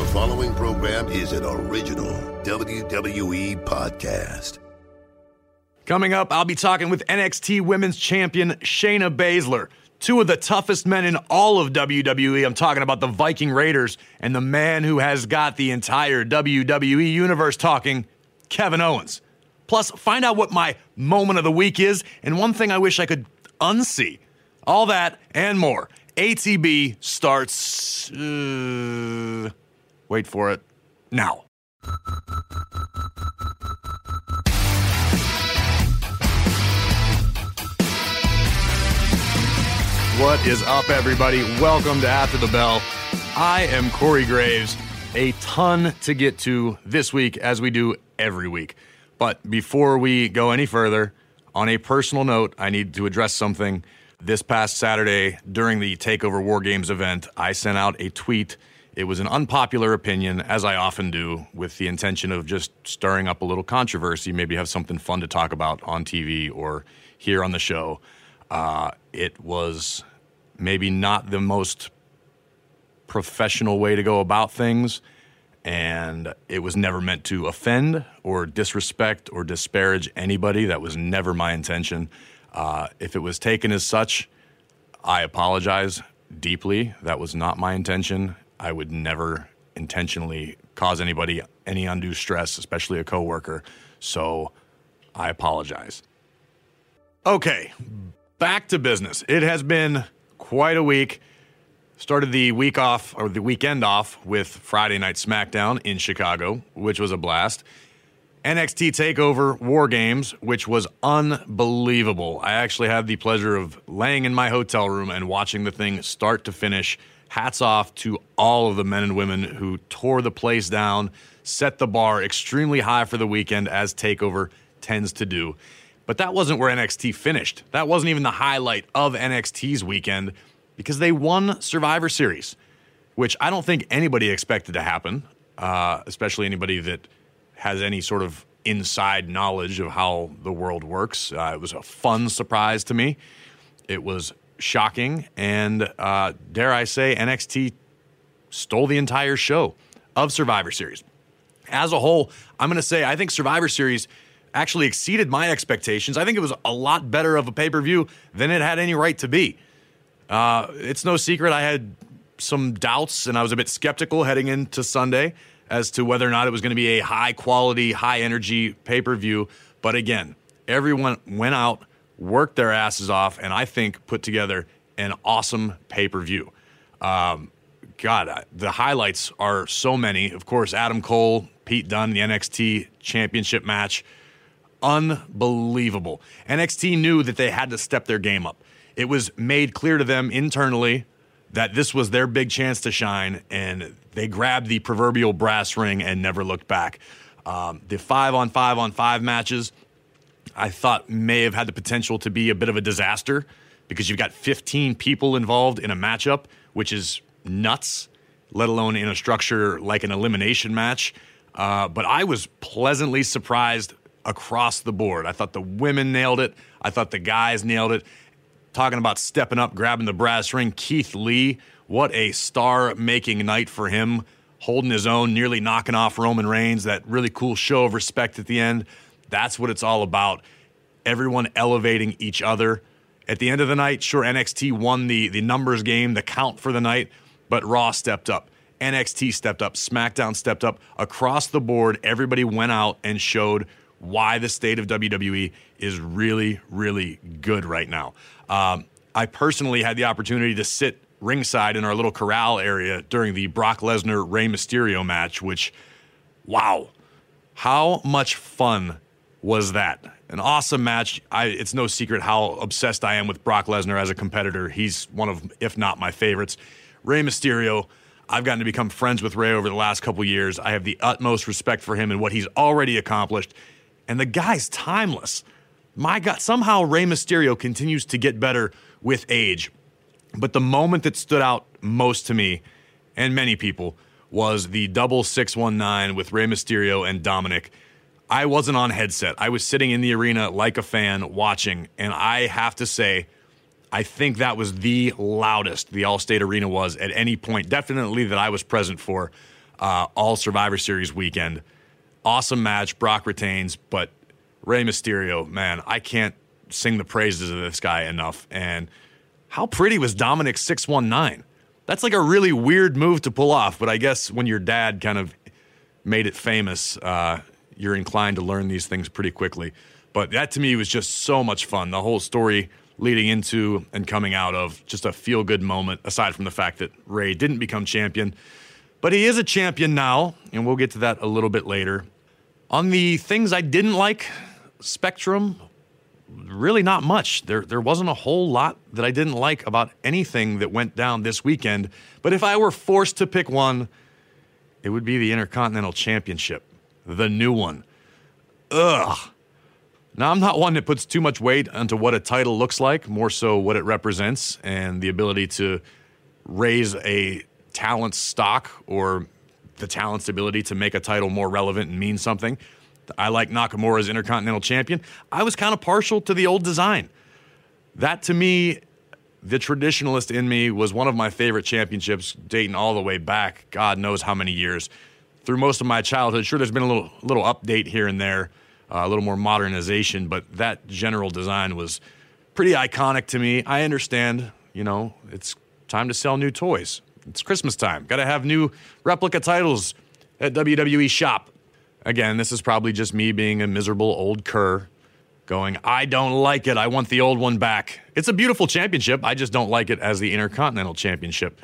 The following program is an original WWE podcast. Coming up, I'll be talking with NXT Women's Champion Shayna Baszler. Two of the toughest men in all of WWE. I'm talking about the Viking Raiders and the man who has got the entire WWE universe talking, Kevin Owens. Plus, find out what my moment of the week is and one thing I wish I could unsee. All that and more. ATB starts. Uh, wait for it. Now. What is up, everybody? Welcome to After the Bell. I am Corey Graves. A ton to get to this week, as we do every week. But before we go any further, on a personal note, I need to address something. This past Saturday, during the TakeOver War Games event, I sent out a tweet. It was an unpopular opinion, as I often do, with the intention of just stirring up a little controversy, maybe have something fun to talk about on TV or here on the show. Uh, it was maybe not the most professional way to go about things. And it was never meant to offend or disrespect or disparage anybody. That was never my intention. Uh, if it was taken as such, I apologize deeply. That was not my intention. I would never intentionally cause anybody any undue stress, especially a coworker. So I apologize. Okay, back to business. It has been quite a week. Started the week off or the weekend off with Friday Night SmackDown in Chicago, which was a blast. NXT TakeOver War Games, which was unbelievable. I actually had the pleasure of laying in my hotel room and watching the thing start to finish. Hats off to all of the men and women who tore the place down, set the bar extremely high for the weekend, as TakeOver tends to do. But that wasn't where NXT finished. That wasn't even the highlight of NXT's weekend because they won Survivor Series, which I don't think anybody expected to happen, uh, especially anybody that has any sort of inside knowledge of how the world works. Uh, it was a fun surprise to me. It was shocking, and uh, dare I say, NXT stole the entire show of Survivor Series. As a whole, I'm going to say I think Survivor Series actually exceeded my expectations. I think it was a lot better of a pay per view than it had any right to be. Uh, it's no secret I had some doubts and I was a bit skeptical heading into Sunday as to whether or not it was going to be a high quality, high energy pay per view. But again, everyone went out, worked their asses off, and I think put together an awesome pay per view. Um, God, the highlights are so many. Of course, Adam Cole, Pete Dunne, the NXT Championship match. Unbelievable. NXT knew that they had to step their game up. It was made clear to them internally that this was their big chance to shine, and they grabbed the proverbial brass ring and never looked back. Um, the five on five on five matches, I thought may have had the potential to be a bit of a disaster because you've got 15 people involved in a matchup, which is nuts, let alone in a structure like an elimination match. Uh, but I was pleasantly surprised across the board. I thought the women nailed it. I thought the guys nailed it. Talking about stepping up, grabbing the brass ring, Keith Lee, what a star making night for him, holding his own, nearly knocking off Roman Reigns. That really cool show of respect at the end. That's what it's all about. Everyone elevating each other. At the end of the night, sure, NXT won the, the numbers game, the count for the night, but Raw stepped up. NXT stepped up. SmackDown stepped up. Across the board, everybody went out and showed why the state of WWE is really, really good right now. Um, I personally had the opportunity to sit ringside in our little corral area during the Brock Lesnar Rey Mysterio match, which, wow, how much fun was that? An awesome match. I, it's no secret how obsessed I am with Brock Lesnar as a competitor. He's one of, if not my favorites. Rey Mysterio, I've gotten to become friends with Rey over the last couple years. I have the utmost respect for him and what he's already accomplished. And the guy's timeless. My God, somehow Rey Mysterio continues to get better with age. But the moment that stood out most to me and many people was the double 619 with Rey Mysterio and Dominik. I wasn't on headset. I was sitting in the arena like a fan watching, and I have to say, I think that was the loudest the Allstate Arena was at any point, definitely that I was present for. uh, all Survivor Series weekend. Awesome match. Brock retains, but Rey Mysterio, man, I can't sing the praises of this guy enough. And how pretty was Dominik 619? That's like a really weird move to pull off, but I guess when your dad kind of made it famous, uh, you're inclined to learn these things pretty quickly. But that to me was just so much fun. The whole story leading into and coming out of just a feel good moment, aside from the fact that Rey didn't become champion. But he is a champion now, and we'll get to that a little bit later. On the things I didn't like, spectrum, really not much. There, there wasn't a whole lot that I didn't like about anything that went down this weekend. But if I were forced to pick one, it would be the Intercontinental Championship, the new one. Ugh. Now, I'm not one that puts too much weight onto what a title looks like, more so what it represents and the ability to raise a talent stock or the talent's ability to make a title more relevant and mean something. I like Nakamura as Intercontinental Champion. I was kind of partial to the old design. That to me, the traditionalist in me was one of my favorite championships, dating all the way back, God knows how many years, through most of my childhood. Sure, there's been a little little update here and there, uh, a little more modernization, but that general design was pretty iconic to me. I understand, you know, it's time to sell new toys. It's Christmas time. Got to have new replica titles at WWE Shop. Again, this is probably just me being a miserable old cur going, I don't like it. I want the old one back. It's a beautiful championship. I just don't like it as the Intercontinental Championship.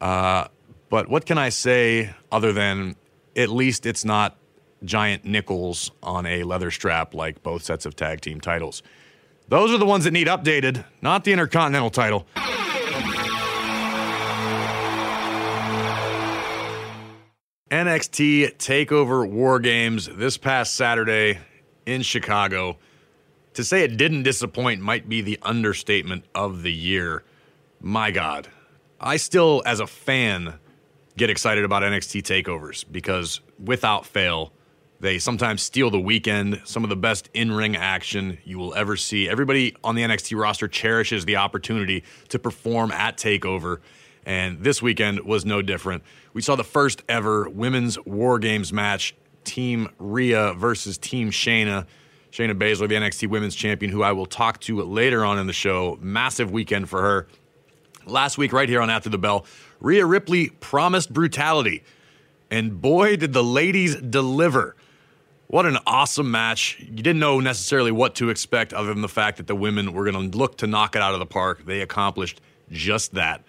Uh, but what can I say other than at least it's not giant nickels on a leather strap like both sets of tag team titles? Those are the ones that need updated, not the Intercontinental title. NXT TakeOver War Games this past Saturday in Chicago. To say it didn't disappoint might be the understatement of the year. My God. I still, as a fan, get excited about NXT takeovers because without fail, they sometimes steal the weekend. Some of the best in ring action you will ever see. Everybody on the NXT roster cherishes the opportunity to perform at TakeOver. And this weekend was no different. We saw the first ever women's War Games match Team Rhea versus Team Shayna. Shayna Baszler, the NXT Women's Champion, who I will talk to later on in the show. Massive weekend for her. Last week, right here on After the Bell, Rhea Ripley promised brutality. And boy, did the ladies deliver. What an awesome match. You didn't know necessarily what to expect other than the fact that the women were going to look to knock it out of the park. They accomplished just that.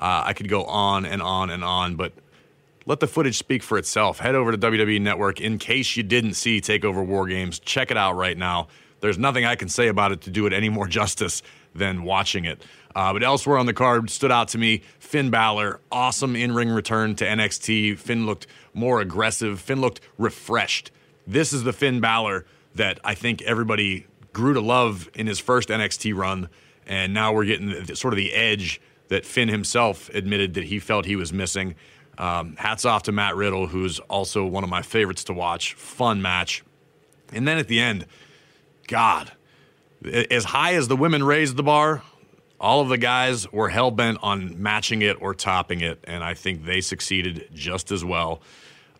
Uh, I could go on and on and on, but let the footage speak for itself. Head over to WWE Network in case you didn't see Takeover War Games. Check it out right now. There's nothing I can say about it to do it any more justice than watching it. Uh, but elsewhere on the card stood out to me Finn Balor. Awesome in ring return to NXT. Finn looked more aggressive, Finn looked refreshed. This is the Finn Balor that I think everybody grew to love in his first NXT run. And now we're getting sort of the edge that Finn himself admitted that he felt he was missing. Um, hats off to Matt Riddle, who's also one of my favorites to watch. Fun match. And then at the end, God, as high as the women raised the bar, all of the guys were hell bent on matching it or topping it, and I think they succeeded just as well.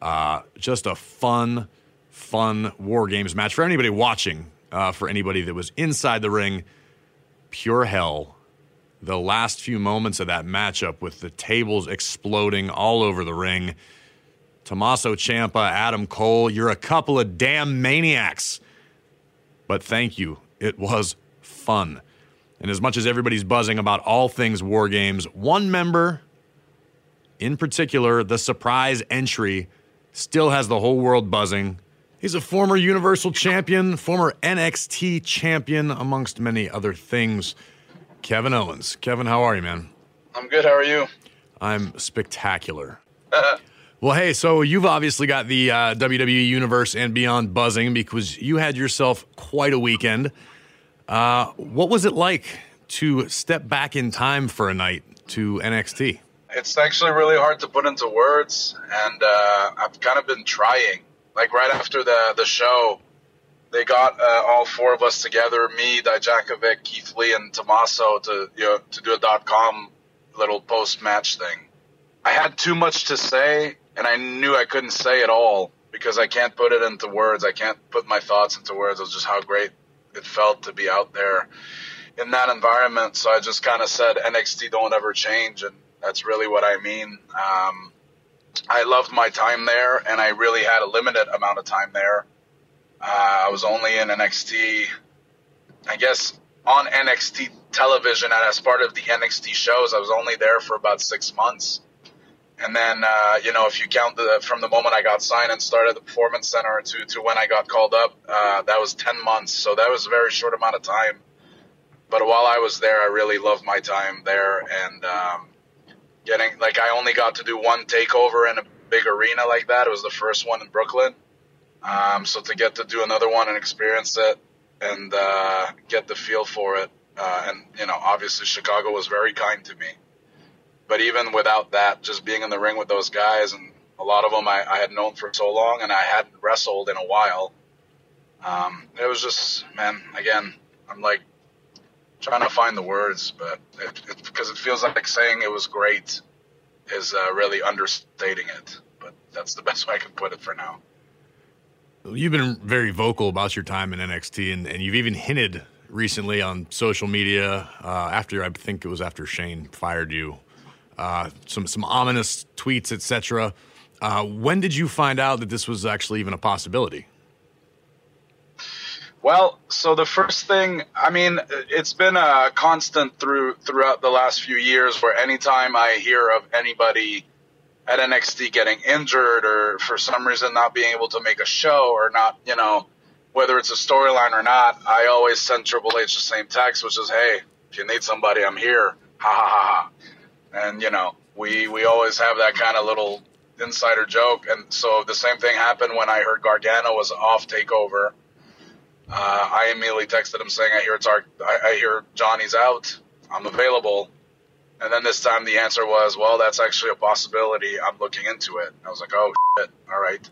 Uh, just a fun, fun War Games match for anybody watching, uh, for anybody that was inside the ring. Pure hell the last few moments of that matchup with the tables exploding all over the ring. Tommaso Ciampa, Adam Cole, you're a couple of damn maniacs. But thank you. It was fun. And as much as everybody's buzzing about all things War Games, one member in particular, the surprise entry, still has the whole world buzzing. He's a former Universal Champion, former NXT Champion, amongst many other things. Kevin Owens. Kevin, how are you, man? I'm good. How are you? I'm spectacular. well, hey, so you've obviously got the uh, WWE Universe and beyond buzzing because you had yourself quite a weekend. Uh, what was it like to step back in time for a night to NXT? It's actually really hard to put into words, and uh, I've kind of been trying. Like right after the the show, they got uh, all four of us together, me, Dijakovic, Keith Lee, and Tommaso to you know to do a dot com little post match thing. I had too much to say, and I knew I couldn't say it all because I can't put it into words. I can't put my thoughts into words. It was just how great it felt to be out there in that environment. So I just kind of said NXT don't ever change, and that's really what I mean. Um, I loved my time there, and I really had a limited amount of time there. Uh, I was only in NXT, I guess, on NXT television and as part of the NXT shows. I was only there for about six months. And then, uh, you know, if you count the from the moment I got signed and started the performance center to to when I got called up, uh, that was ten months. So that was a very short amount of time. But while I was there, I really loved my time there, and um, getting like I only got to do one takeover in a big arena like that. It was the first one in Brooklyn. Um, so to get to do another one and experience it and uh, get the feel for it, uh, and you know, obviously Chicago was very kind to me. But even without that, just being in the ring with those guys, and a lot of them I, I had known for so long, and I hadn't wrestled in a while. Um, it was just, man, again, I'm like trying to find the words, but it, it, because it feels like saying it was great is uh, really understating it. But that's the best way I can put it for now. You've been very vocal about your time in NXT, and, and you've even hinted recently on social media uh, after I think it was after Shane fired you uh, some some ominous tweets, etc. Uh, when did you find out that this was actually even a possibility? Well, so the first thing, I mean, it's been a constant through throughout the last few years where anytime I hear of anybody at NXT getting injured or for some reason not being able to make a show or not, you know, whether it's a storyline or not, I always send Triple H the same text, which is, "Hey, if you need somebody, I'm here." Ha ha ha ha and you know we we always have that kind of little insider joke. And so the same thing happened when I heard Gargano was off takeover. Uh, I immediately texted him saying, "I hear it's our, I, I hear Johnny's out. I'm available." And then this time the answer was, "Well, that's actually a possibility. I'm looking into it." I was like, "Oh shit! All right."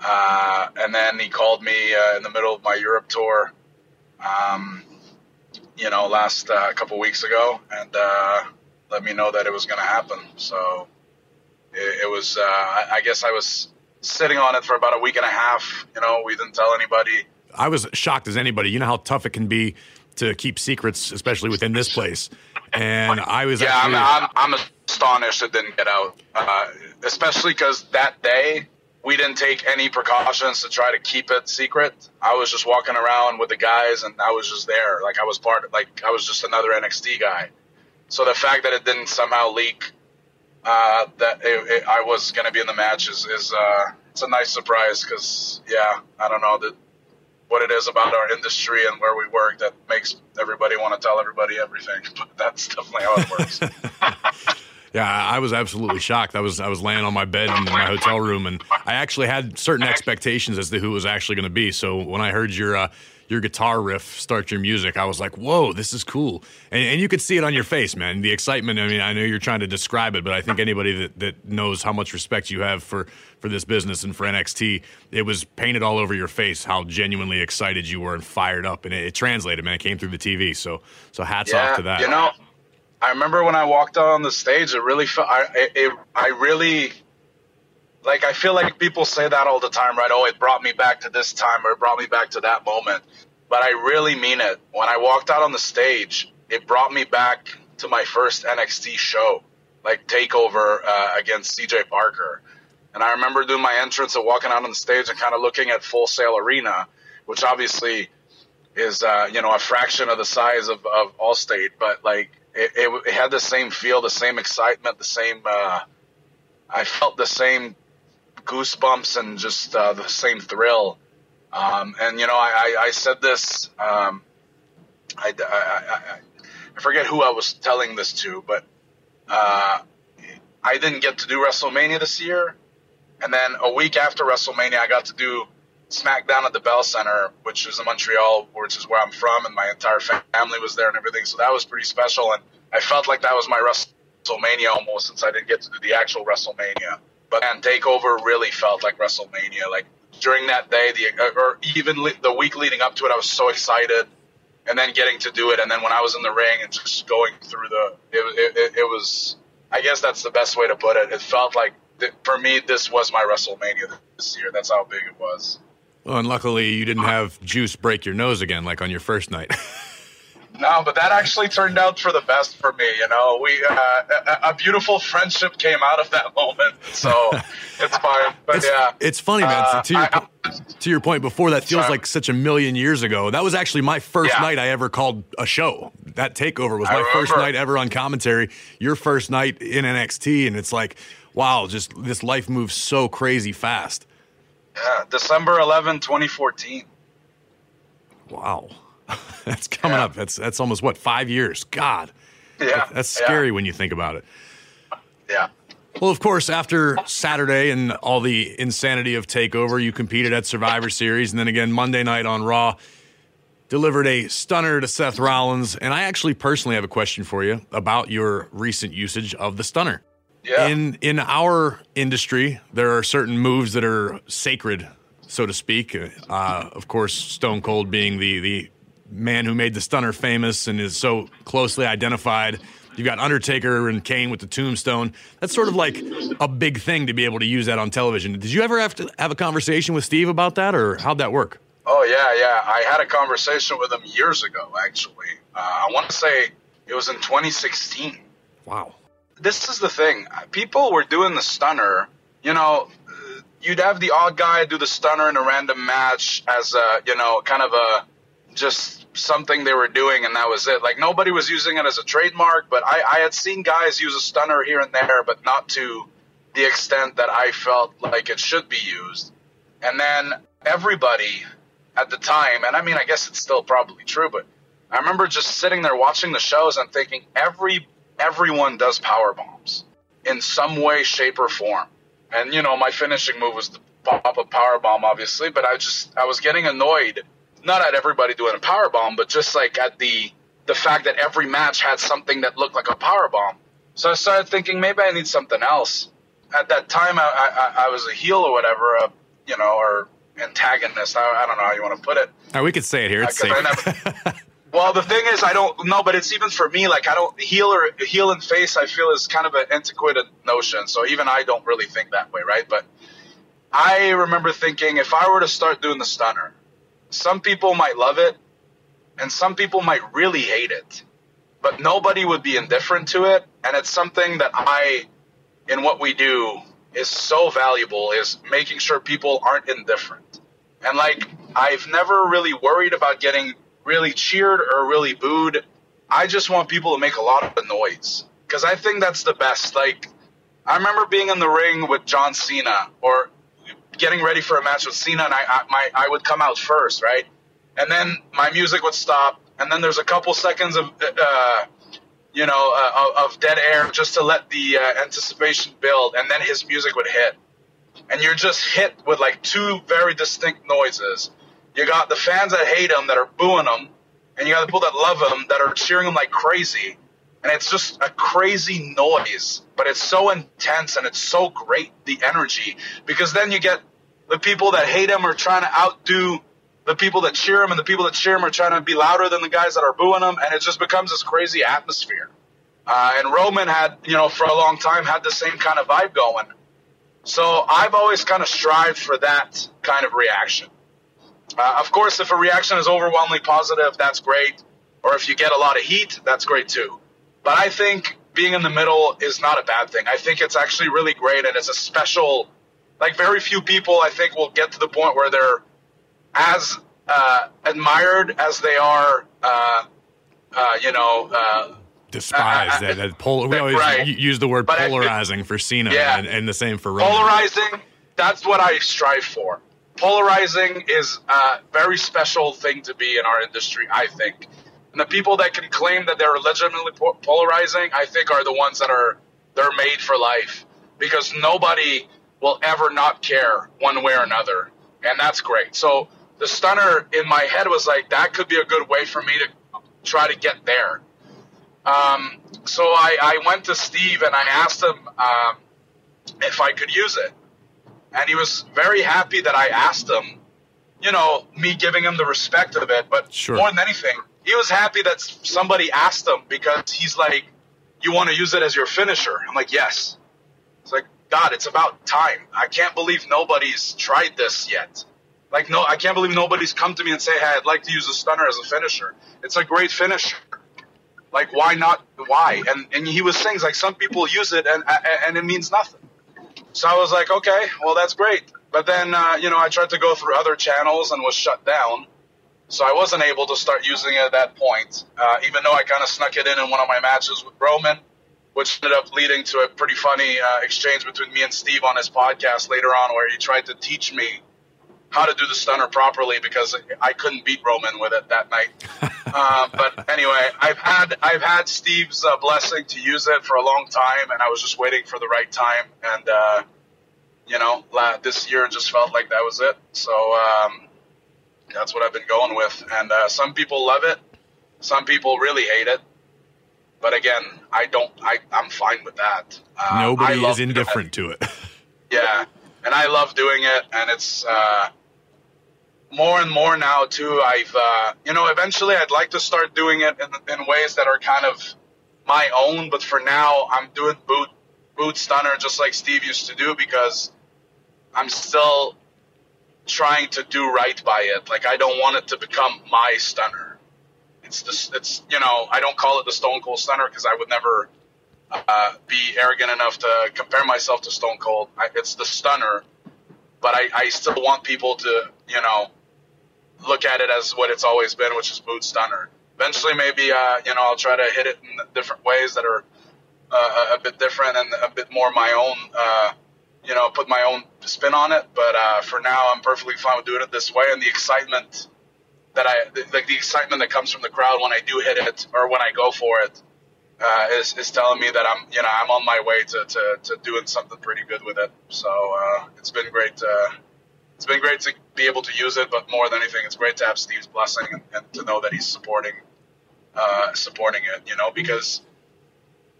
Uh, and then he called me uh, in the middle of my Europe tour, um, you know, last uh, couple weeks ago, and uh, let me know that it was going to happen. So it, it was, uh, I guess I was sitting on it for about a week and a half. You know, we didn't tell anybody. I was shocked as anybody. You know how tough it can be to keep secrets, especially within this place. And I was yeah, actually, I'm, I'm, I'm, astonished it didn't get out, uh, especially because that day we didn't take any precautions to try to keep it secret. I was just walking around with the guys, and I was just there, like I was part, like I was just another NXT guy. So the fact that it didn't somehow leak uh, that it, it, I was going to be in the match is, is uh, it's a nice surprise because yeah, I don't know that what it is about our industry and where we work that makes everybody want to tell everybody everything. But that's definitely how it works. yeah, I was absolutely shocked. I was I was laying on my bed in my hotel room, and I actually had certain expectations as to who it was actually going to be. So when I heard your uh, your guitar riff start your music, I was like, whoa, this is cool. And, and you could see it on your face, man. The excitement. I mean, I know you're trying to describe it, but I think anybody that, that knows how much respect you have for, for this business and for NXT, it was painted all over your face how genuinely excited you were and fired up. And it, it translated, man. It came through the TV. So, so hats yeah, off to that. You know, I remember when I walked out on the stage, it really felt, I, it, I really, like I feel like people say that all the time, right? Oh, it brought me back to this time or it brought me back to that moment. But I really mean it. When I walked out on the stage, it brought me back to my first NXT show, like Takeover uh, against CJ Parker. And I remember doing my entrance and walking out on the stage and kind of looking at Full Sail Arena, which obviously is uh, you know a fraction of the size of, of Allstate, but like it, it, it, had the same feel, the same excitement, the same. Uh, I felt the same goosebumps and just uh, the same thrill. Um, and you know, I, I, said this. Um, I, I, I, forget who I was telling this to, but uh, I didn't get to do WrestleMania this year. And then a week after WrestleMania, I got to do SmackDown at the Bell Center, which is in Montreal, which is where I'm from, and my entire family was there and everything. So that was pretty special, and I felt like that was my WrestleMania almost, since I didn't get to do the actual WrestleMania. But and Takeover really felt like WrestleMania. Like during that day, the uh, or even the week leading up to it, I was so excited, and then getting to do it, and then when I was in the ring and just going through the, it, it, it was, I guess that's the best way to put it. It felt like for me, this was my WrestleMania this year. That's how big it was. Well, and luckily you didn't have Juice break your nose again like on your first night. No, but that actually turned out for the best for me. You know, we uh, a, a beautiful friendship came out of that moment, so it's fine. But it's, yeah, it's funny, man. Uh, to, your, I- to your point before, that feels Sorry. like such a million years ago. That was actually my first Yeah. night I ever called a show. That takeover was my first night ever on commentary. Your first night in NXT, and it's like, wow, just this life moves so crazy fast. yeah, December 11, 2014. Wow, that's coming Yeah. up. That's that's almost what five years. God, Yeah, that's yeah, scary when you think about it. Yeah, Well, of course, after Saturday and all the insanity of Takeover, you competed at Survivor Series, and then again Monday night on Raw, delivered a stunner to Seth Rollins. And I actually personally have a question for you about your recent usage of the stunner. yeah. In in our industry, there are certain moves that are sacred, so to speak. Uh, of course, Stone Cold being the the man who made the stunner famous and is so closely identified. You've got Undertaker and Kane with the tombstone. That's sort of like a big thing to be able to use that on television. Did you ever have to have a conversation with Steve about that, or how'd that work? Oh yeah, yeah. I had a conversation with him years ago. Actually, uh, I want to say it was in 2016. Wow. this is the thing. People were doing the stunner. You know, you'd have the odd guy do the stunner in a random match as a, you know, kind of a just something they were doing, and that was it. Like nobody was using it as a trademark, but I, I had seen guys use a stunner here and there, but not to the extent that I felt like it should be used. And then everybody at the time, and I mean, I guess it's still probably true, but I remember just sitting there watching the shows and thinking every everyone does power bombs in some way, shape, or form. And you know, my finishing move was the pop up power bomb, obviously, but I just I was getting annoyed, not at everybody doing a power bomb, but just like at the the fact that every match had something that looked like a power bomb. So I started thinking maybe I need something else. At that time, I, I, I was a heel or whatever, uh, you know, or antagonist. I, I don't know how you want to put it. Right, we could say it here. It's Uh, 'cause I safe. never- Well, the thing is, I don't know, but it's even for me. Like, I don't heel or heel and face. I feel is kind of an antiquated notion. So even I don't really think that way, right? But I remember thinking, if I were to start doing the stunner, some people might love it, and some people might really hate it. But nobody would be indifferent to it, and it's something that I, in what we do, is so valuable. Is making sure people aren't indifferent. And like, I've never really worried about getting really cheered or really booed. I just want people to make a lot of noise because I think that's the best. Like, I remember being in the ring with John Cena or getting ready for a match with Cena, and I, I my I would come out first, right? And then my music would stop, and then there's a couple seconds of, uh, you know, uh, of dead air just to let the uh, anticipation build, and then his music would hit and you're just hit with like two very distinct noises. You got the fans that hate him that are booing him, and you got the people that love him that are cheering him like crazy. And it's just a crazy noise, but it's so intense and it's so great, the energy. Because then you get the people that hate him are trying to outdo the people that cheer him, and the people that cheer him are trying to be louder than the guys that are booing him, and it just becomes this crazy atmosphere. Uh, and Roman had, you know, for a long time had the same kind of vibe going. So I've always kind of strived for that kind of reaction. Uh, of course, if a reaction is overwhelmingly positive, that's great. Or if you get a lot of heat, that's great too. But I think being in the middle is not a bad thing. I think it's actually really great and it's a special, like, very few people I think will get to the point where they're as uh, admired as they are, uh, uh, you know, uh, Despise that. that pol- we always Right. use the word But polarizing for Cena, Yeah. and, and the same for Roman. polarizing that's what i strive for polarizing is a very special thing to be in our industry i think and the people that can claim that they're legitimately po- polarizing i think are the ones that are they're made for life because nobody will ever not care one way or another and that's great so the stunner in my head was like that could be a good way for me to try to get there um, so I, I went to steve and i asked him um, if I could use it. And he was very happy that I asked him, you know, me giving him the respect of it. But Sure. more than anything, he was happy that somebody asked him because he's like, you want to use it as your finisher? I'm like, yes. It's like, God, it's about time. I can't believe nobody's tried this yet. Like no, I can't believe nobody's come to me and say, "Hey, I'd like to use a stunner as a finisher." It's a great finisher. Like why not? Why? And and he was saying like some people use it and and it means nothing. So I was like, okay, well that's great. But then uh, you know I tried to go through other channels and was shut down. So I wasn't able to start using it at that point, uh, even though I kind of snuck it in in one of my matches with Roman, which ended up leading to a pretty funny uh, exchange between me and Steve on his podcast later on, where he tried to teach me how to do the stunner properly because I couldn't beat Roman with it that night. uh, but anyway, I've had I've had Steve's uh, blessing to use it for a long time, and I was just waiting for the right time. And uh, you know, this year just felt like that was it. So um, that's what I've been going with. And uh, some people love it, some people really hate it. But again, I don't. I I'm fine with that. Uh, Nobody is indifferent to it. yeah and I love doing it, and it's uh, more and more now too. I've uh, you know eventually I'd like to start doing it in, in ways that are kind of my own, but for now I'm doing boot boot stunner just like Steve used to do because I'm still trying to do right by it. Like I don't want it to become my stunner. It's this. It's you know I don't call it the Stone Cold Stunner because I would never uh, be arrogant enough to compare myself to Stone Cold. I, it's the stunner, but I, I still want people to, you know, look at it as what it's always been, which is boot stunner. Eventually, maybe, uh, you know, I'll try to hit it in different ways that are uh, a bit different and a bit more my own, uh, you know, put my own spin on it. But uh, for now, I'm perfectly fine with doing it this way. And the excitement that I, like the excitement that comes from the crowd when I do hit it or when I go for it, uh, is, is telling me that I'm you know I'm on my way to, to, to doing something pretty good with it. So uh, it's been great. Uh, it's been great to be able to use it, but more than anything, it's great to have Steve's blessing and, and to know that he's supporting uh, supporting it. You know, because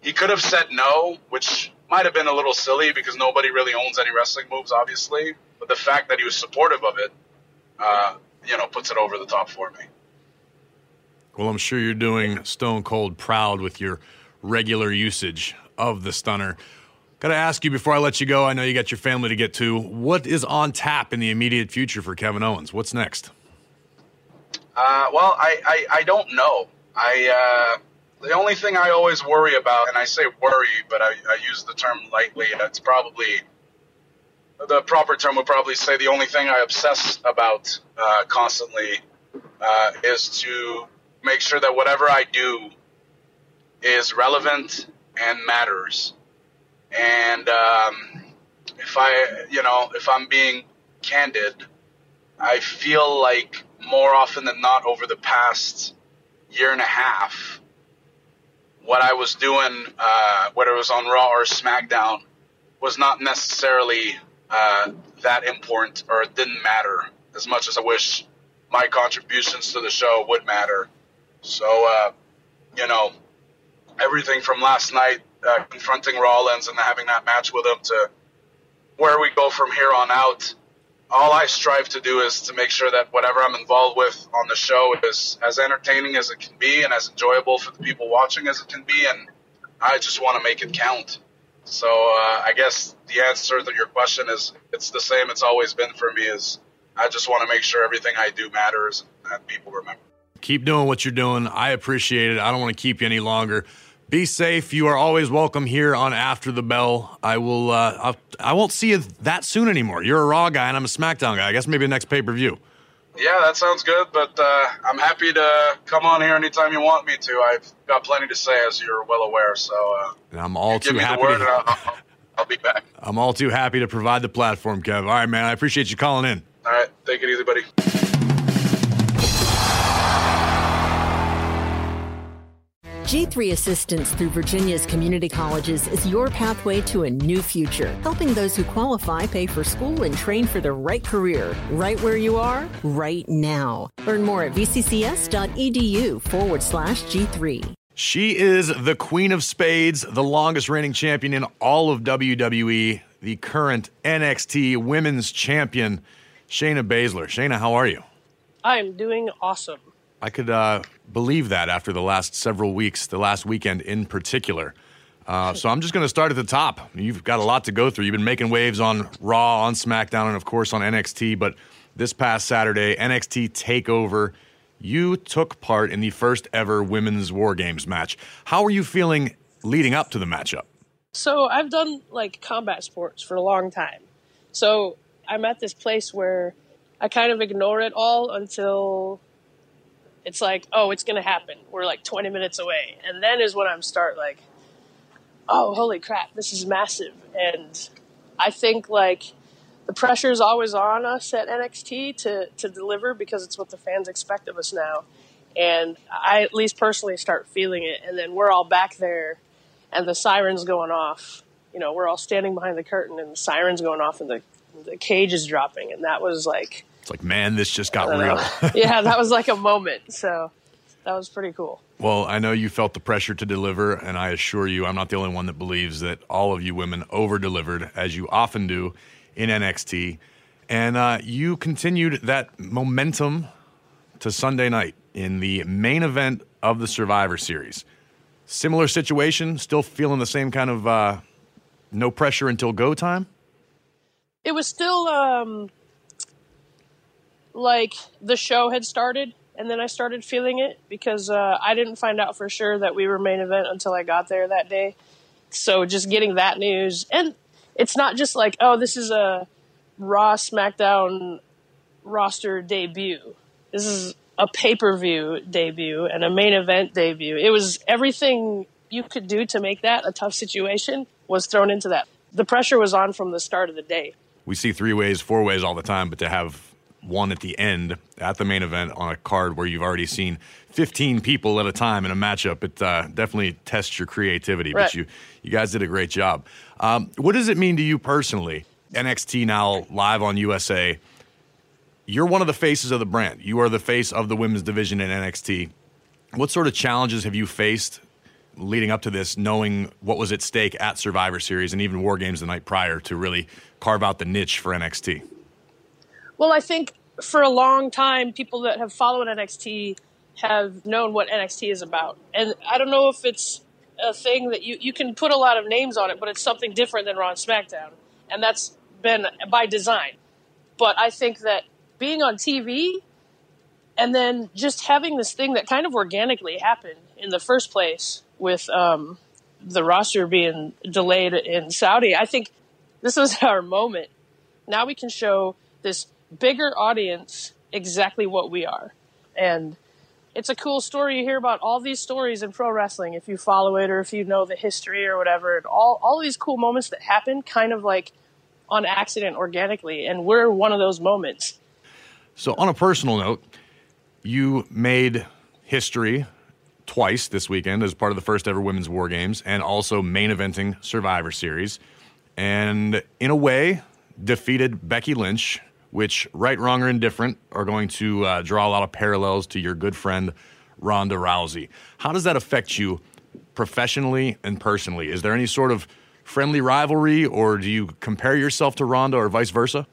he could have said no, which might have been a little silly because nobody really owns any wrestling moves, obviously. But the fact that he was supportive of it, uh, you know, puts it over the top for me. Well, I'm sure you're doing Stone Cold proud with your regular usage of the stunner. Got to ask you before I let you go. I know you got your family to get to. What is on tap in the immediate future for Kevin Owens? What's next? Uh, well, I, I, I, don't know. I uh, the only thing I always worry about, and I say worry, but I, I use the term lightly. It's probably the proper term would probably say the only thing I obsess about uh, constantly uh, is to make sure that whatever I do is relevant and matters. And um, if I, you know, if I'm being candid, I feel like more often than not over the past year and a half, what I was doing, uh, whether it was on Raw or SmackDown, was not necessarily uh, that important or it didn't matter as much as I wish my contributions to the show would matter. So, uh, you know, everything from last night, uh, confronting Rollins and having that match with him to where we go from here on out. All I strive to do is to make sure that whatever I'm involved with on the show is as entertaining as it can be and as enjoyable for the people watching as it can be. And I just want to make it count. So uh, I guess the answer to your question is it's the same it's always been for me is I just want to make sure everything I do matters and people remember. Keep doing what you're doing. I appreciate it. I don't want to keep you any longer. Be safe. You are always welcome here on After the Bell. I will. Uh, I'll, I won't see you that soon anymore. You're a Raw guy, and I'm a SmackDown guy. I guess maybe the next pay per view. Yeah, that sounds good. But uh, I'm happy to come on here anytime you want me to. I've got plenty to say, as you're well aware. So uh, and I'm all too happy. To, I'll, I'll, I'll be back. I'm all too happy to provide the platform, Kev. All right, man. I appreciate you calling in. All right, take it easy, buddy. G3 Assistance through Virginia's community colleges is your pathway to a new future, helping those who qualify pay for school and train for the right career, right where you are, right now. Learn more at vccs.edu forward slash G3. She is the Queen of Spades, the longest reigning champion in all of WWE, the current NXT Women's Champion, Shayna Baszler. Shayna, how are you? I'm doing awesome. I could uh, believe that after the last several weeks, the last weekend in particular. Uh, so I'm just going to start at the top. You've got a lot to go through. You've been making waves on Raw, on SmackDown, and of course on NXT. But this past Saturday, NXT Takeover, you took part in the first ever women's War Games match. How are you feeling leading up to the matchup? So I've done like combat sports for a long time. So I'm at this place where I kind of ignore it all until it's like, oh, it's to happen. We're like 20 minutes away. And then is when I'm start like, oh, holy crap, this is massive. And I think like the pressure is always on us at NXT to, to deliver because it's what the fans expect of us now. And I at least personally start feeling it. And then we're all back there and the sirens going off. You know, we're all standing behind the curtain and the sirens going off and the, the cage is dropping. And that was like, it's like, man, this just got real. yeah, that was like a moment. So that was pretty cool. Well, I know you felt the pressure to deliver, and I assure you, I'm not the only one that believes that all of you women over delivered, as you often do in NXT. And uh, you continued that momentum to Sunday night in the main event of the Survivor Series. Similar situation, still feeling the same kind of uh, no pressure until go time? It was still um, like the show had started and then I started feeling it because uh, I didn't find out for sure that we were main event until I got there that day. So just getting that news, and it's not just like, oh, this is a Raw SmackDown roster debut. This is a pay per view debut and a main event debut. It was everything you could do to make that a tough situation was thrown into that. The pressure was on from the start of the day. We see three ways, four ways all the time, but to have one at the end at the main event on a card where you've already seen 15 people at a time in a matchup. It uh, definitely tests your creativity, right. but you, you guys did a great job. Um, what does it mean to you personally? NXT now live on USA. You're one of the faces of the brand. You are the face of the women's division in NXT. What sort of challenges have you faced leading up to this, knowing what was at stake at Survivor Series and even War Games the night prior to really carve out the niche for NXT? Well, I think for a long time, people that have followed NXT have known what NXT is about. And I don't know if it's a thing that you, you can put a lot of names on it, but it's something different than Raw and SmackDown. And that's been by design. But I think that being on TV and then just having this thing that kind of organically happened in the first place with um, the roster being delayed in Saudi, I think this was our moment. Now we can show this bigger audience exactly what we are. And it's a cool story. You hear about all these stories in pro wrestling if you follow it or if you know the history or whatever. All all these cool moments that happen kind of like on accident organically and we're one of those moments. So on a personal note, you made history twice this weekend as part of the first ever women's war games and also main eventing Survivor Series and in a way defeated Becky Lynch which, right, wrong, or indifferent, are going to uh, draw a lot of parallels to your good friend Ronda Rousey. How does that affect you professionally and personally? Is there any sort of friendly rivalry, or do you compare yourself to Ronda, or vice versa?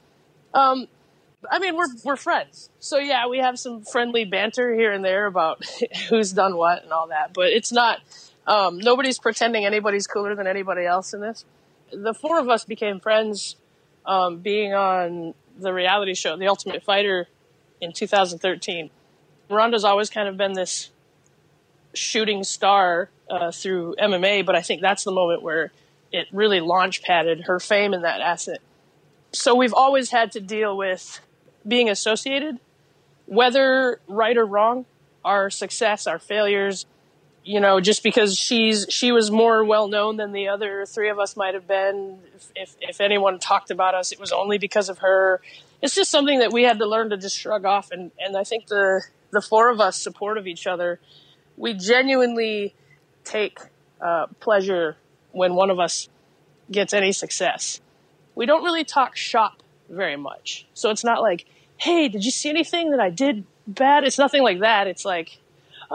Um, I mean, we're we're friends, so yeah, we have some friendly banter here and there about who's done what and all that. But it's not. Um, nobody's pretending anybody's cooler than anybody else in this. The four of us became friends um, being on the reality show, The Ultimate Fighter, in 2013. Ronda's always kind of been this shooting star uh, through MMA, but I think that's the moment where it really launch padded her fame in that asset. So we've always had to deal with being associated, whether right or wrong, our success, our failures, you know, just because she's she was more well known than the other three of us might have been. If, if, anyone talked about us, it was only because of her. It's just something that we had to learn to just shrug off, and and I think the the four of us support of each other. We genuinely take uh, pleasure when one of us gets any success. We don't really talk shop very much, so it's not like, "Hey, did you see anything that I did bad?" It's nothing like that. It's like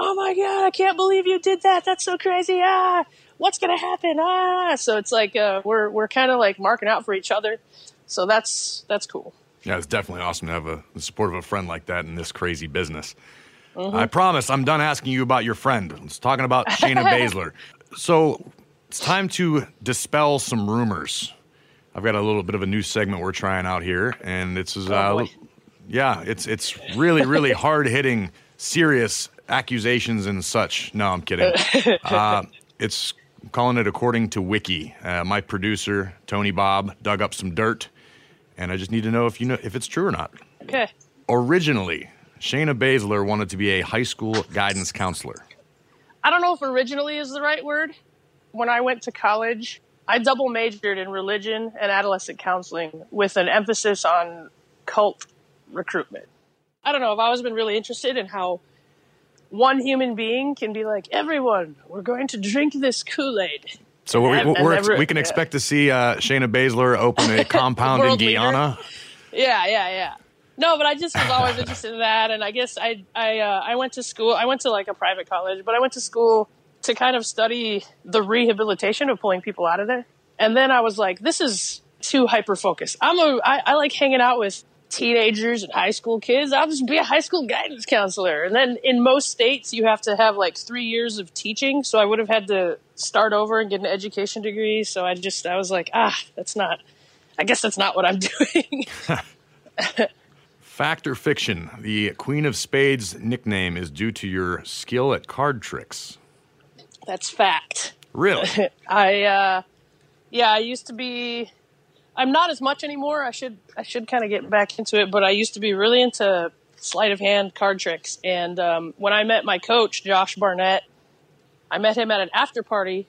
oh my god, I can't believe you did that. That's so crazy. Ah, what's gonna happen? Ah, so it's like uh, we're we're kind of like marking out for each other. So that's that's cool. Yeah, it's definitely awesome to have a the support of a friend like that in this crazy business. Mm-hmm. I promise I'm done asking you about your friend. Let's talking about Shayna Baszler. So It's time to dispel some rumors. I've got a little bit of a new segment we're trying out here, and it's uh, Oh, boy. yeah, it's it's really really hard hitting, serious accusations and such. No, I'm kidding. Uh, it's I'm calling it according to Wiki. Uh, my producer Tony Bob dug up some dirt, and I just need to know if you know if it's true or not. Okay. Originally, Shayna Baszler wanted to be a high school guidance counselor. I don't know if originally is the right word. When I went to college, I double majored in religion and adolescent counseling with an emphasis on cult recruitment. I don't know. I've always been really interested in how one human being can be like, everyone, we're going to drink this Kool Aid. So we, And- and we're, every- we can yeah. expect to see uh, Shayna Baszler open a compound in World leader. Yeah, yeah, yeah. No, but I just was always interested in that, and I guess I I uh, I went to school. I went to like a private college, but I went to school to kind of study the rehabilitation of pulling people out of there. And then I was like, this is too hyper focused. I'm a I, I like hanging out with teenagers and high school kids. I'll just be a high school guidance counselor. And then in most states, you have to have like three years of teaching. So I would have had to start over and get an education degree. So I just I was like, ah, that's not. I guess that's not what I'm doing. Fact or fiction? The Queen of Spades nickname is due to your skill at card tricks. That's fact. Really? I uh yeah, I used to be I'm not as much anymore. I should I should kind of get back into it, but I used to be really into sleight of hand card tricks. And um, when I met my coach, Josh Barnett, I met him at an after party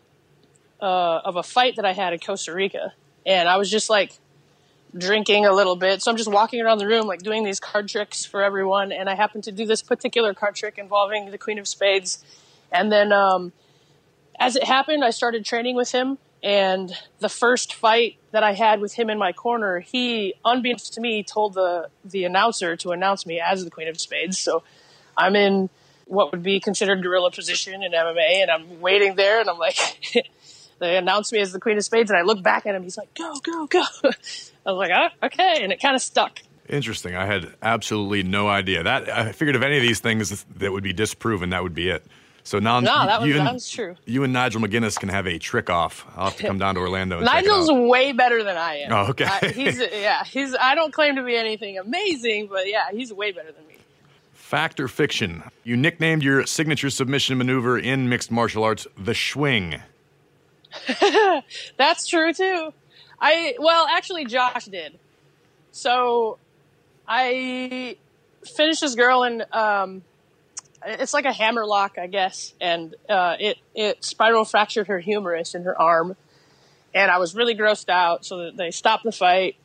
uh, of a fight that I had in Costa Rica, and I was just like drinking a little bit. So I'm just walking around the room, like doing these card tricks for everyone. And I happened to do this particular card trick involving the Queen of Spades. And then um, as it happened, I started training with him. And the first fight that I had with him in my corner, he, unbeknownst to me, told the the announcer to announce me as the Queen of Spades. So I'm in what would be considered gorilla position in MMA, and I'm waiting there, and I'm like, they announced me as the Queen of Spades, and I look back at him. He's like, "Go, go, go!" I was like, "Ah, okay," and it kind of stuck. Interesting. I had absolutely no idea. That I figured if any of these things that would be disproven, that would be it. So now No, that was, you, that and, was true. you and Nigel McGuinness can have a trick off. I'll have to come down to Orlando. And check it Nigel's way better than I am. Oh, okay. I, he's yeah, he's. I don't claim to be anything amazing, but yeah, he's way better than me. Fact or fiction? You nicknamed your signature submission maneuver in mixed martial arts the swing. That's true too. I well, actually, Josh did. So, I finished this girl and um, it's like a hammer lock, I guess, and uh, it it spiral fractured her humerus in her arm, and I was really grossed out. So that they stopped the fight,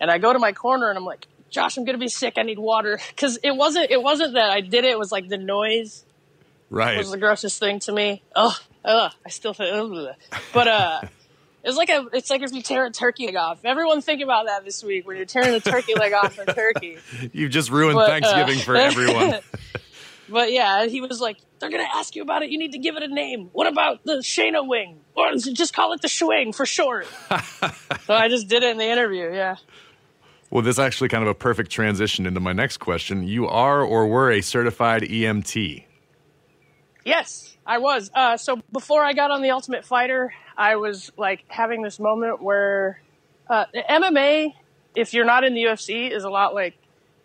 and I go to my corner and I'm like, Josh, I'm gonna be sick. I need water because it wasn't it wasn't that I did it. It was like the noise Right. was the grossest thing to me. Oh, ugh, I still feel, ugh. but uh, it's like a, it's like if you tear a turkey leg off. Everyone think about that this week when you're tearing the turkey leg off from turkey. You've just ruined But, uh, Thanksgiving for everyone. But yeah, he was like, they're gonna ask you about it. You need to give it a name. What about the Shayna wing? Or just call it the Schwing for short. so I just did it in the interview. Yeah. Well, this is actually kind of a perfect transition into my next question. You are or were a certified EMT. Yes, I was. Uh, so before I got on the Ultimate Fighter, I was like having this moment where uh, MMA, if you're not in the UFC, is a lot like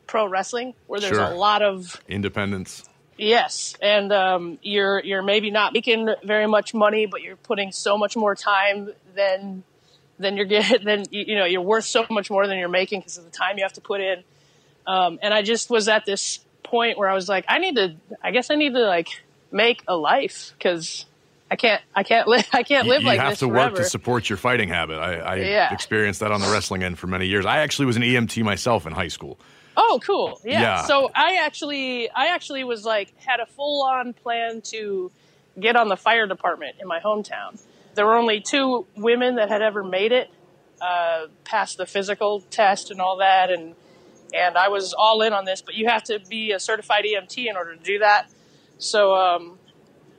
pro wrestling, where there's Sure. a lot of Independence. yes, and um, you're you're maybe not making very much money, but you're putting so much more time than than you're getting. Then you, you know you're worth so much more than you're making because of the time you have to put in. Um, and I just was at this point where I was like, I need to. I guess I need to like make a life because I can't. I can't live. I can't You- live you like have this to forever. work to support your fighting habit. I, I Yeah. experienced that on the wrestling end for many years. I actually was an EMT myself in high school. Oh, cool. Yeah. Yeah. So I actually, I actually was like, had a full on plan to get on the fire department in my hometown. There were only two women that had ever made it, uh, past the physical test and all that. And, and I was all in on this, but you have to be a certified EMT in order to do that. So, um,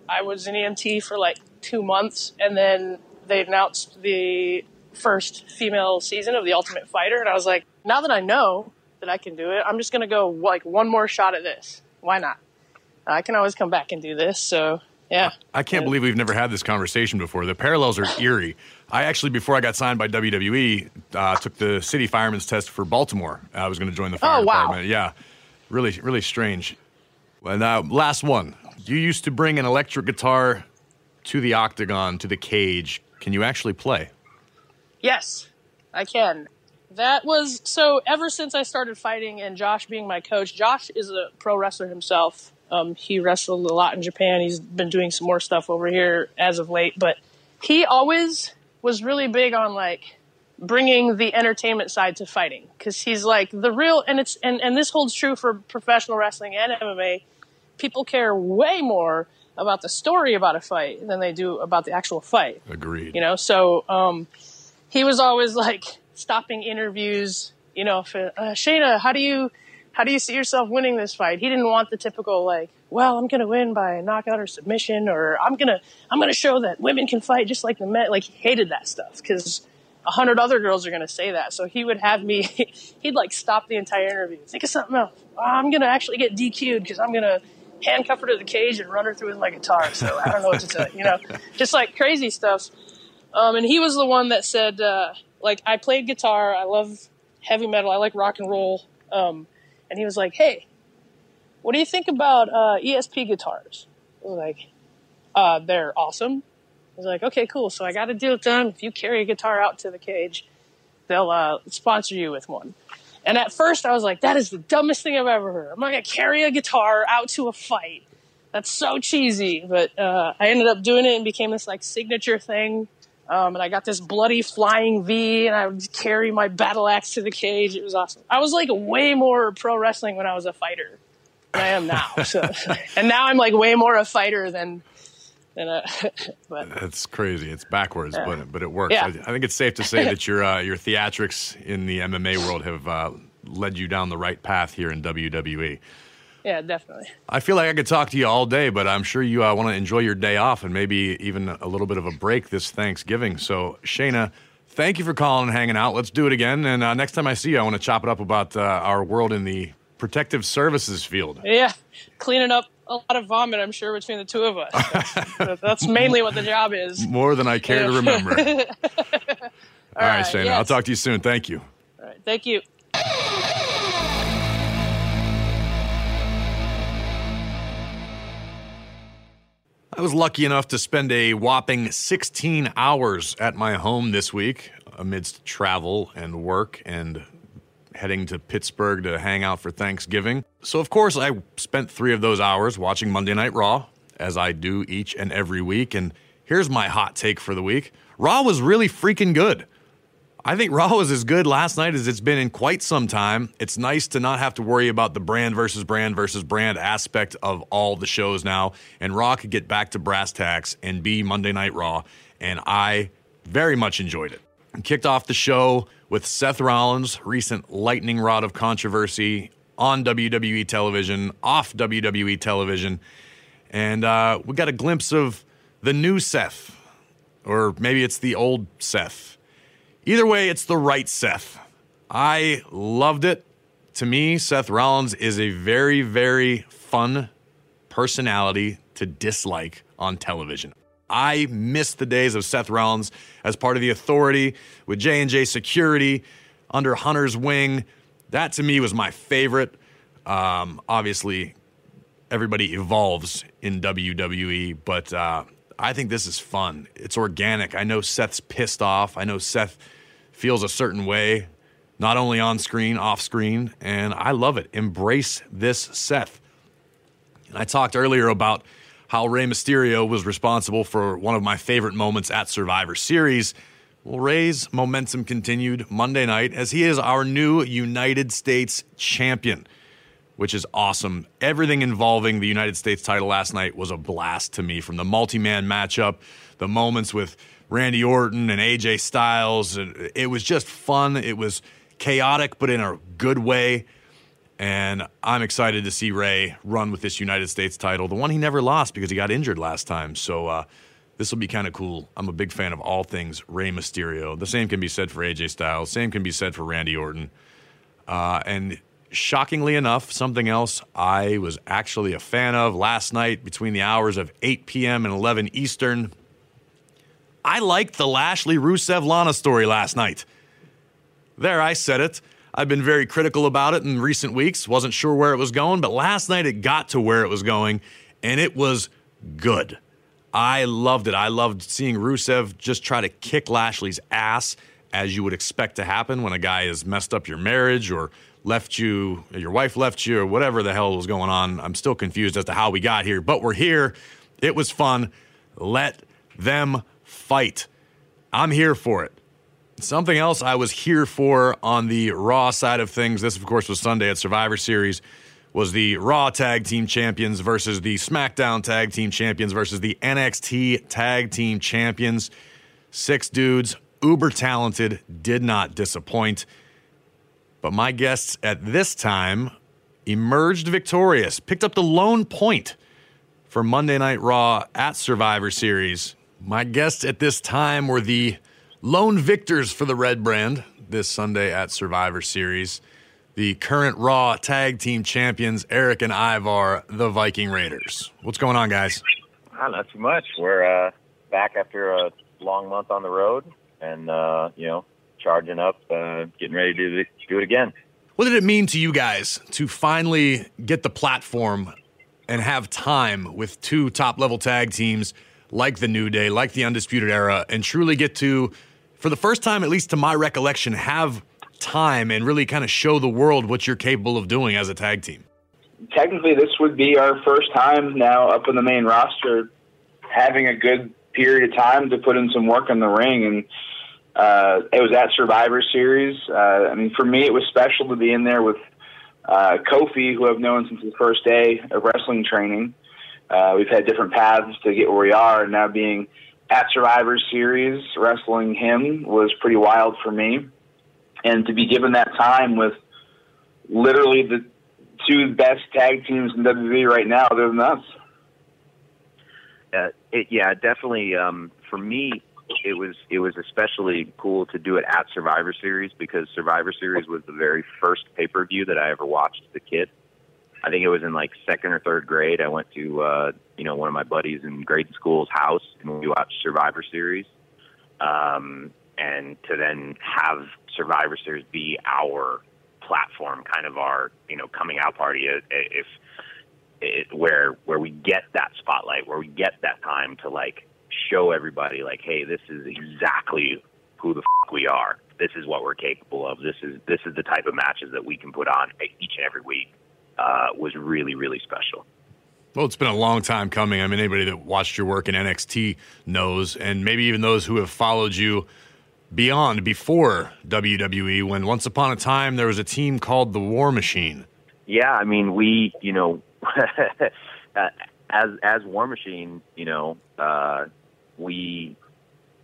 I was an EMT for like two months and then they announced the first female season of the Ultimate Fighter. And I was like, now that I know that I can do it, I'm just going to go like one more shot at this. Why not? I can always come back and do this. So Yeah. I can't believe we've never had this conversation before. The parallels are eerie. I actually, before I got signed by WWE, uh, took the city fireman's test for Baltimore. I was going to join the fire Oh, wow. department. Yeah, really, really strange. And uh, last one. You used to bring an electric guitar to the octagon, to the cage. Can you actually play? Yes, I can. That was so. Ever since I started fighting, and Josh being my coach, Josh is a pro wrestler himself. Um, he wrestled a lot in Japan. He's been doing some more stuff over here as of late, but he always was really big on like bringing the entertainment side to fighting because he's like the real and it's and, and this holds true for professional wrestling and MMA. People care way more about the story about a fight than they do about the actual fight Agreed. you know so um, he was always like stopping interviews you know if, uh, shayna how do you how do you see yourself winning this fight? He didn't want the typical like well i'm gonna win by knockout or submission or i'm gonna i'm gonna show that women can fight just like the men. Like he hated that stuff because a hundred other girls are gonna say that. So he would have me he'd like stop the entire interview. Think of something else. "Oh, i'm gonna actually get dq'd because i'm gonna handcuff her to the cage and run her through with my guitar. So i don't know what to tell you you know? Just like crazy stuff. Um, and he was the one that said, uh, like, I played guitar. I love heavy metal. I like rock and roll. Um, and he was like, hey, what do you think about uh, ESP guitars? I was like, uh, they're awesome. I was like, okay, cool. So I got a deal done. If you carry a guitar out to the cage, they'll uh, sponsor you with one. And at first, I was like, that is the dumbest thing I've ever heard. I'm not to carry a guitar out to a fight. That's so cheesy. But uh, I ended up doing it and became this like signature thing. Um, and I got this bloody flying V, and I would carry my battle axe to the cage. It was awesome. I was like way more pro wrestling when I was a fighter than I am now. So, and now I'm like way more a fighter than than a. but That's crazy. It's backwards, but but it works. Yeah. I, I think it's safe to say that your uh, your theatrics in the MMA world have uh, led you down the right path here in WWE. Yeah, definitely. I feel like I could talk to you all day, but I'm sure you uh, want to enjoy your day off and maybe even a little bit of a break this Thanksgiving. So, Shayna, thank you for calling and hanging out. Let's do it again. And uh, next time I see you, I want to chop it up about uh, our world in the protective services field. Yeah, cleaning up a lot of vomit. I'm sure between the two of us. That's, that's mainly what the job is. More than I care to remember. all right, right, Shayna. I'll talk to you soon. Thank you. All right, thank you. I was lucky enough to spend a whopping 16 hours at my home this week amidst travel and work and heading to Pittsburgh to hang out for Thanksgiving. So, of course, I spent three of those hours watching Monday Night Raw, as I do each and every week. And here's my hot take for the week Raw was really freaking good. I think Raw was as good last night as it's been in quite some time. It's nice to not have to worry about the brand versus brand versus brand aspect of all the shows now. And Raw could get back to brass tacks and be Monday Night Raw. And I very much enjoyed it. I kicked off the show with Seth Rollins' recent lightning rod of controversy on WWE television, off WWE television. And uh, we got a glimpse of the new Seth, or maybe it's the old Seth. Either way, it's the right Seth. I loved it. To me, Seth Rollins is a very, very fun personality to dislike on television. I miss the days of Seth Rollins as part of the authority with J&J Security under Hunter's wing. That to me was my favorite. Um, obviously, everybody evolves in WWE, but uh, I think this is fun. It's organic. I know Seth's pissed off. I know Seth feels a certain way, not only on screen, off screen, and I love it. Embrace this Seth. And I talked earlier about how Rey Mysterio was responsible for one of my favorite moments at Survivor Series. Well, Rey's momentum continued Monday night as he is our new United States champion which is awesome. Everything involving the United States title last night was a blast to me from the multi man matchup, the moments with Randy Orton and AJ Styles. It was just fun. It was chaotic, but in a good way. And I'm excited to see Rey run with this United States title, the one he never lost because he got injured last time. So uh, this will be kind of cool. I'm a big fan of all things Rey Mysterio. The same can be said for AJ Styles. Same can be said for Randy Orton. Uh, and shockingly enough, something else I was actually a fan of last night between the hours of 8 p.m. and 11 Eastern. I liked the Lashley Rusev Lana story last night. There, I said it. I've been very critical about it in recent weeks. Wasn't sure where it was going, but last night it got to where it was going, and it was good. I loved it. I loved seeing Rusev just try to kick Lashley's ass, as you would expect to happen when a guy has messed up your marriage or left you, your wife left you, or whatever the hell was going on. I'm still confused as to how we got here, but we're here. It was fun. Let them fight. I'm here for it. Something else I was here for on the Raw side of things, this, of course, was Sunday at Survivor Series, was the Raw Tag Team Champions versus the SmackDown Tag Team Champions versus the NXT Tag Team Champions. Six dudes, uber talented, did not disappoint. But my guests at this time emerged victorious, picked up the lone point for Monday Night Raw at Survivor Series. My guests at this time were the lone victors for the red brand this Sunday at Survivor Series. The current Raw Tag Team Champions, Eric and Ivar, the Viking Raiders. What's going on, guys? Oh, not too much. We're uh, back after a long month on the road, and uh, you know, charging up, uh, getting ready to do, do it again. What did it mean to you guys to finally get the platform and have time with two top level tag teams like the New Day, like the Undisputed Era, and truly get to, for the first time, at least to my recollection, have time and really kind of show the world what you're capable of doing as a tag team? Technically, this would be our first time now up in the main roster, having a good period of time to put in some work in the ring. And uh, it was at Survivor Series. Uh, I mean, for me, it was special to be in there with uh, Kofi, who I've known since the first day of wrestling training. Uh, we've had different paths to get where we are, and now being at Survivor Series, wrestling him was pretty wild for me. And to be given that time with literally the two best tag teams in WWE right now, other than us. Uh, it, yeah, definitely. Um, for me, it was it was especially cool to do it at Survivor Series because Survivor Series was the very first pay per view that I ever watched as a kid. I think it was in like second or third grade. I went to uh, you know one of my buddies in grade school's house and we watched Survivor Series. Um, and to then have Survivor Series be our platform, kind of our you know coming out party, if it, where where we get that spotlight, where we get that time to like show everybody like, hey, this is exactly who the f- we are. This is what we're capable of. This is this is the type of matches that we can put on each and every week. Uh, was really really special. Well, it's been a long time coming. I mean, anybody that watched your work in NXT knows, and maybe even those who have followed you beyond before WWE. When once upon a time there was a team called the War Machine. Yeah, I mean, we, you know, as as War Machine, you know, uh, we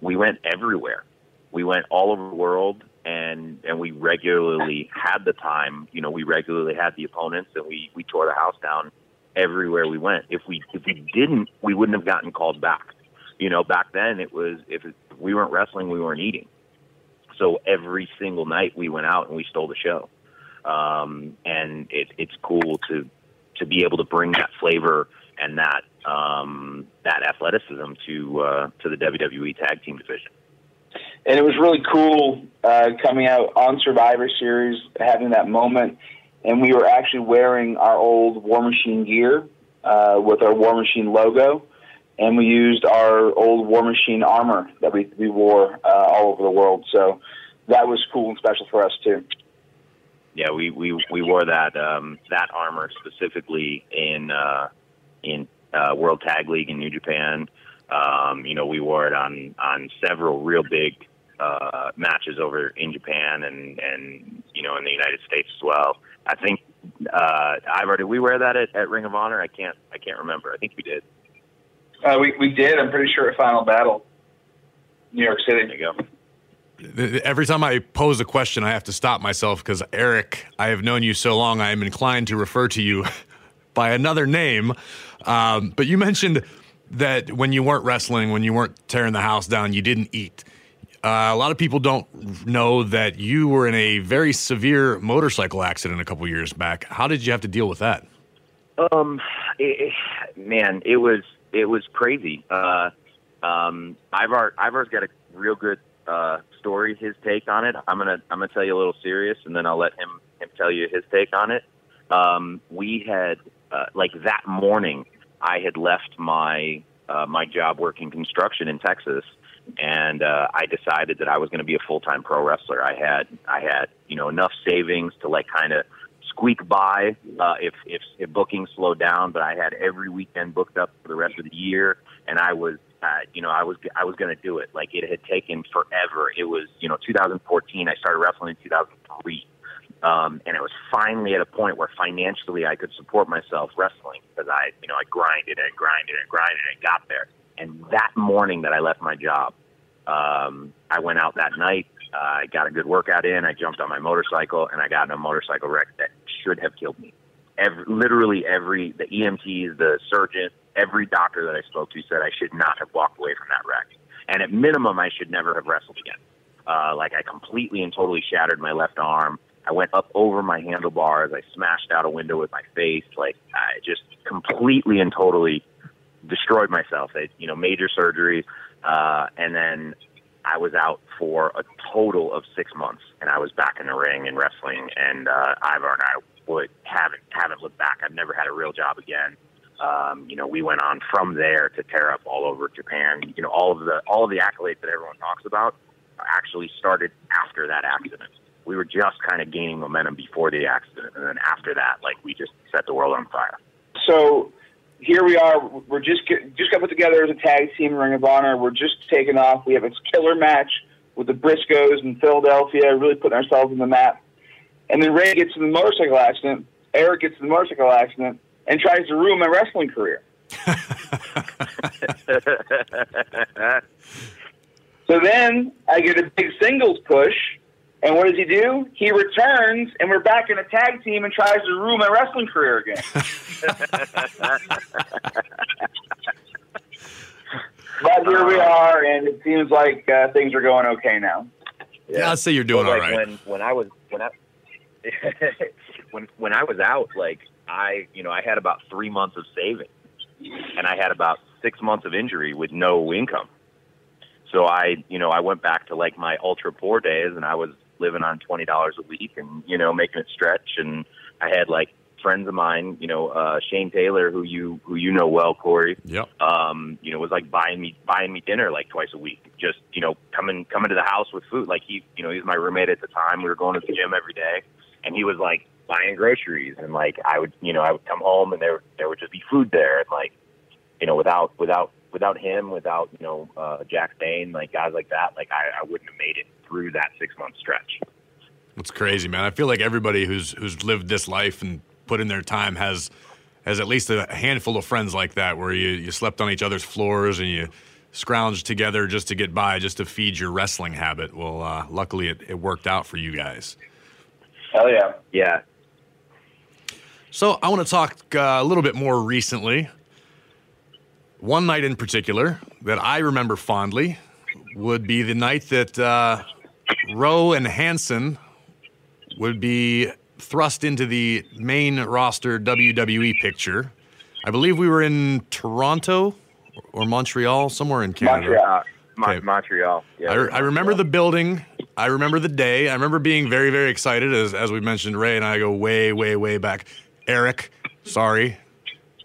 we went everywhere. We went all over the world, and and we regularly had the time. You know, we regularly had the opponents, and we we tore the house down everywhere we went. If we if we didn't, we wouldn't have gotten called back. You know, back then it was if we weren't wrestling, we weren't eating. So every single night we went out and we stole the show. Um, and it, it's cool to to be able to bring that flavor and that um, that athleticism to uh, to the WWE Tag Team division. And it was really cool uh, coming out on Survivor Series, having that moment, and we were actually wearing our old War Machine gear uh, with our War Machine logo, and we used our old War Machine armor that we we wore uh, all over the world. So that was cool and special for us too. Yeah, we we, we wore that um, that armor specifically in uh, in uh, World Tag League in New Japan. Um, you know, we wore it on on several real big uh, matches over in Japan and and you know in the United States as well. I think uh, Ivar, did we wear that at, at Ring of Honor? I can't I can't remember. I think we did. Uh, we we did. I'm pretty sure at Final Battle, New York City. There you go. Every time I pose a question, I have to stop myself because Eric, I have known you so long, I am inclined to refer to you by another name. Um, but you mentioned that when you weren't wrestling, when you weren't tearing the house down, you didn't eat. Uh, a lot of people don't know that you were in a very severe motorcycle accident a couple years back. How did you have to deal with that? Um, it, man, it was it was crazy. Uh, um, Ivar Ivar's got a real good uh, story. His take on it. I'm gonna I'm gonna tell you a little serious, and then I'll let him him tell you his take on it. Um, we had uh, like that morning, I had left my uh, my job working construction in Texas, and uh, I decided that I was going to be a full time pro wrestler. I had I had you know enough savings to like kind of squeak by uh, if, if if bookings slowed down, but I had every weekend booked up for the rest of the year, and I was uh, you know I was I was going to do it. Like it had taken forever. It was you know 2014. I started wrestling in 2003. Um, and it was finally at a point where financially I could support myself wrestling because I, you know, I grinded and grinded and grinded and got there. And that morning that I left my job, um, I went out that night. Uh, I got a good workout in. I jumped on my motorcycle and I got in a motorcycle wreck that should have killed me. Every, literally every the EMTs, the surgeon, every doctor that I spoke to said I should not have walked away from that wreck. And at minimum, I should never have wrestled again. Uh, like I completely and totally shattered my left arm. I went up over my handlebars. I smashed out a window with my face. Like I just completely and totally destroyed myself. I, you know, major surgery, uh, and then I was out for a total of six months, and I was back in the ring and wrestling. And uh, Ivar and I would haven't haven't looked back. I've never had a real job again. Um, you know, we went on from there to tear up all over Japan. You know, all of the all of the accolades that everyone talks about actually started after that accident. We were just kind of gaining momentum before the accident, and then after that, like we just set the world on fire. So here we are. We're just get, just got put together as a tag team Ring of Honor. We're just taking off. We have a killer match with the Briscoes in Philadelphia, really putting ourselves in the map. And then Ray gets in the motorcycle accident. Eric gets in the motorcycle accident and tries to ruin my wrestling career. So then I get a big singles push, and what does he do? He returns, and we're back in a tag team and tries to ruin my wrestling career again. but here we are, and it seems like uh, things are going okay now. Yeah, I'd say you're doing Well, all like right. When when I was when I when when I was out, like I you know I had about three months of savings, and I had about six months of injury with no income. So I you know I went back to like my ultra poor days, and I was living on twenty dollars a week, and you know making it stretch. And I had like friends of mine, you know uh, Shane Taylor, who you who you know well, Corey Yep. um, you know, was like buying me buying me dinner like twice a week. Just you know, coming coming to the house with food. Like he, you know, he was my roommate at the time. We were going to the gym every day, and he was like buying groceries. And like I would, you know, I would come home and there there would just be food there. And like, you know, without without without him, without you know uh, Jack Dane, like guys like that, like I, I wouldn't have made it through that six month stretch. It's crazy, man. I feel like everybody who's who's lived this life and put in their time has has at least a handful of friends like that, where you you slept on each other's floors and you scrounged together just to get by, just to feed your wrestling habit. Well, uh, luckily it, it worked out for you guys. Hell yeah. Yeah, So I want to talk uh, a little bit more recently. One night in particular that I remember fondly would be the night that uh, Rowe and Hanson would be thrust into the main roster WWE picture. I believe we were in Toronto or Montreal, somewhere in Canada. Montreal. Okay. Montreal. Yeah, I, re- I remember the building. I remember the day. I remember being very, very excited. As, as we mentioned, Ray and I go way, way, way back. Eric, sorry.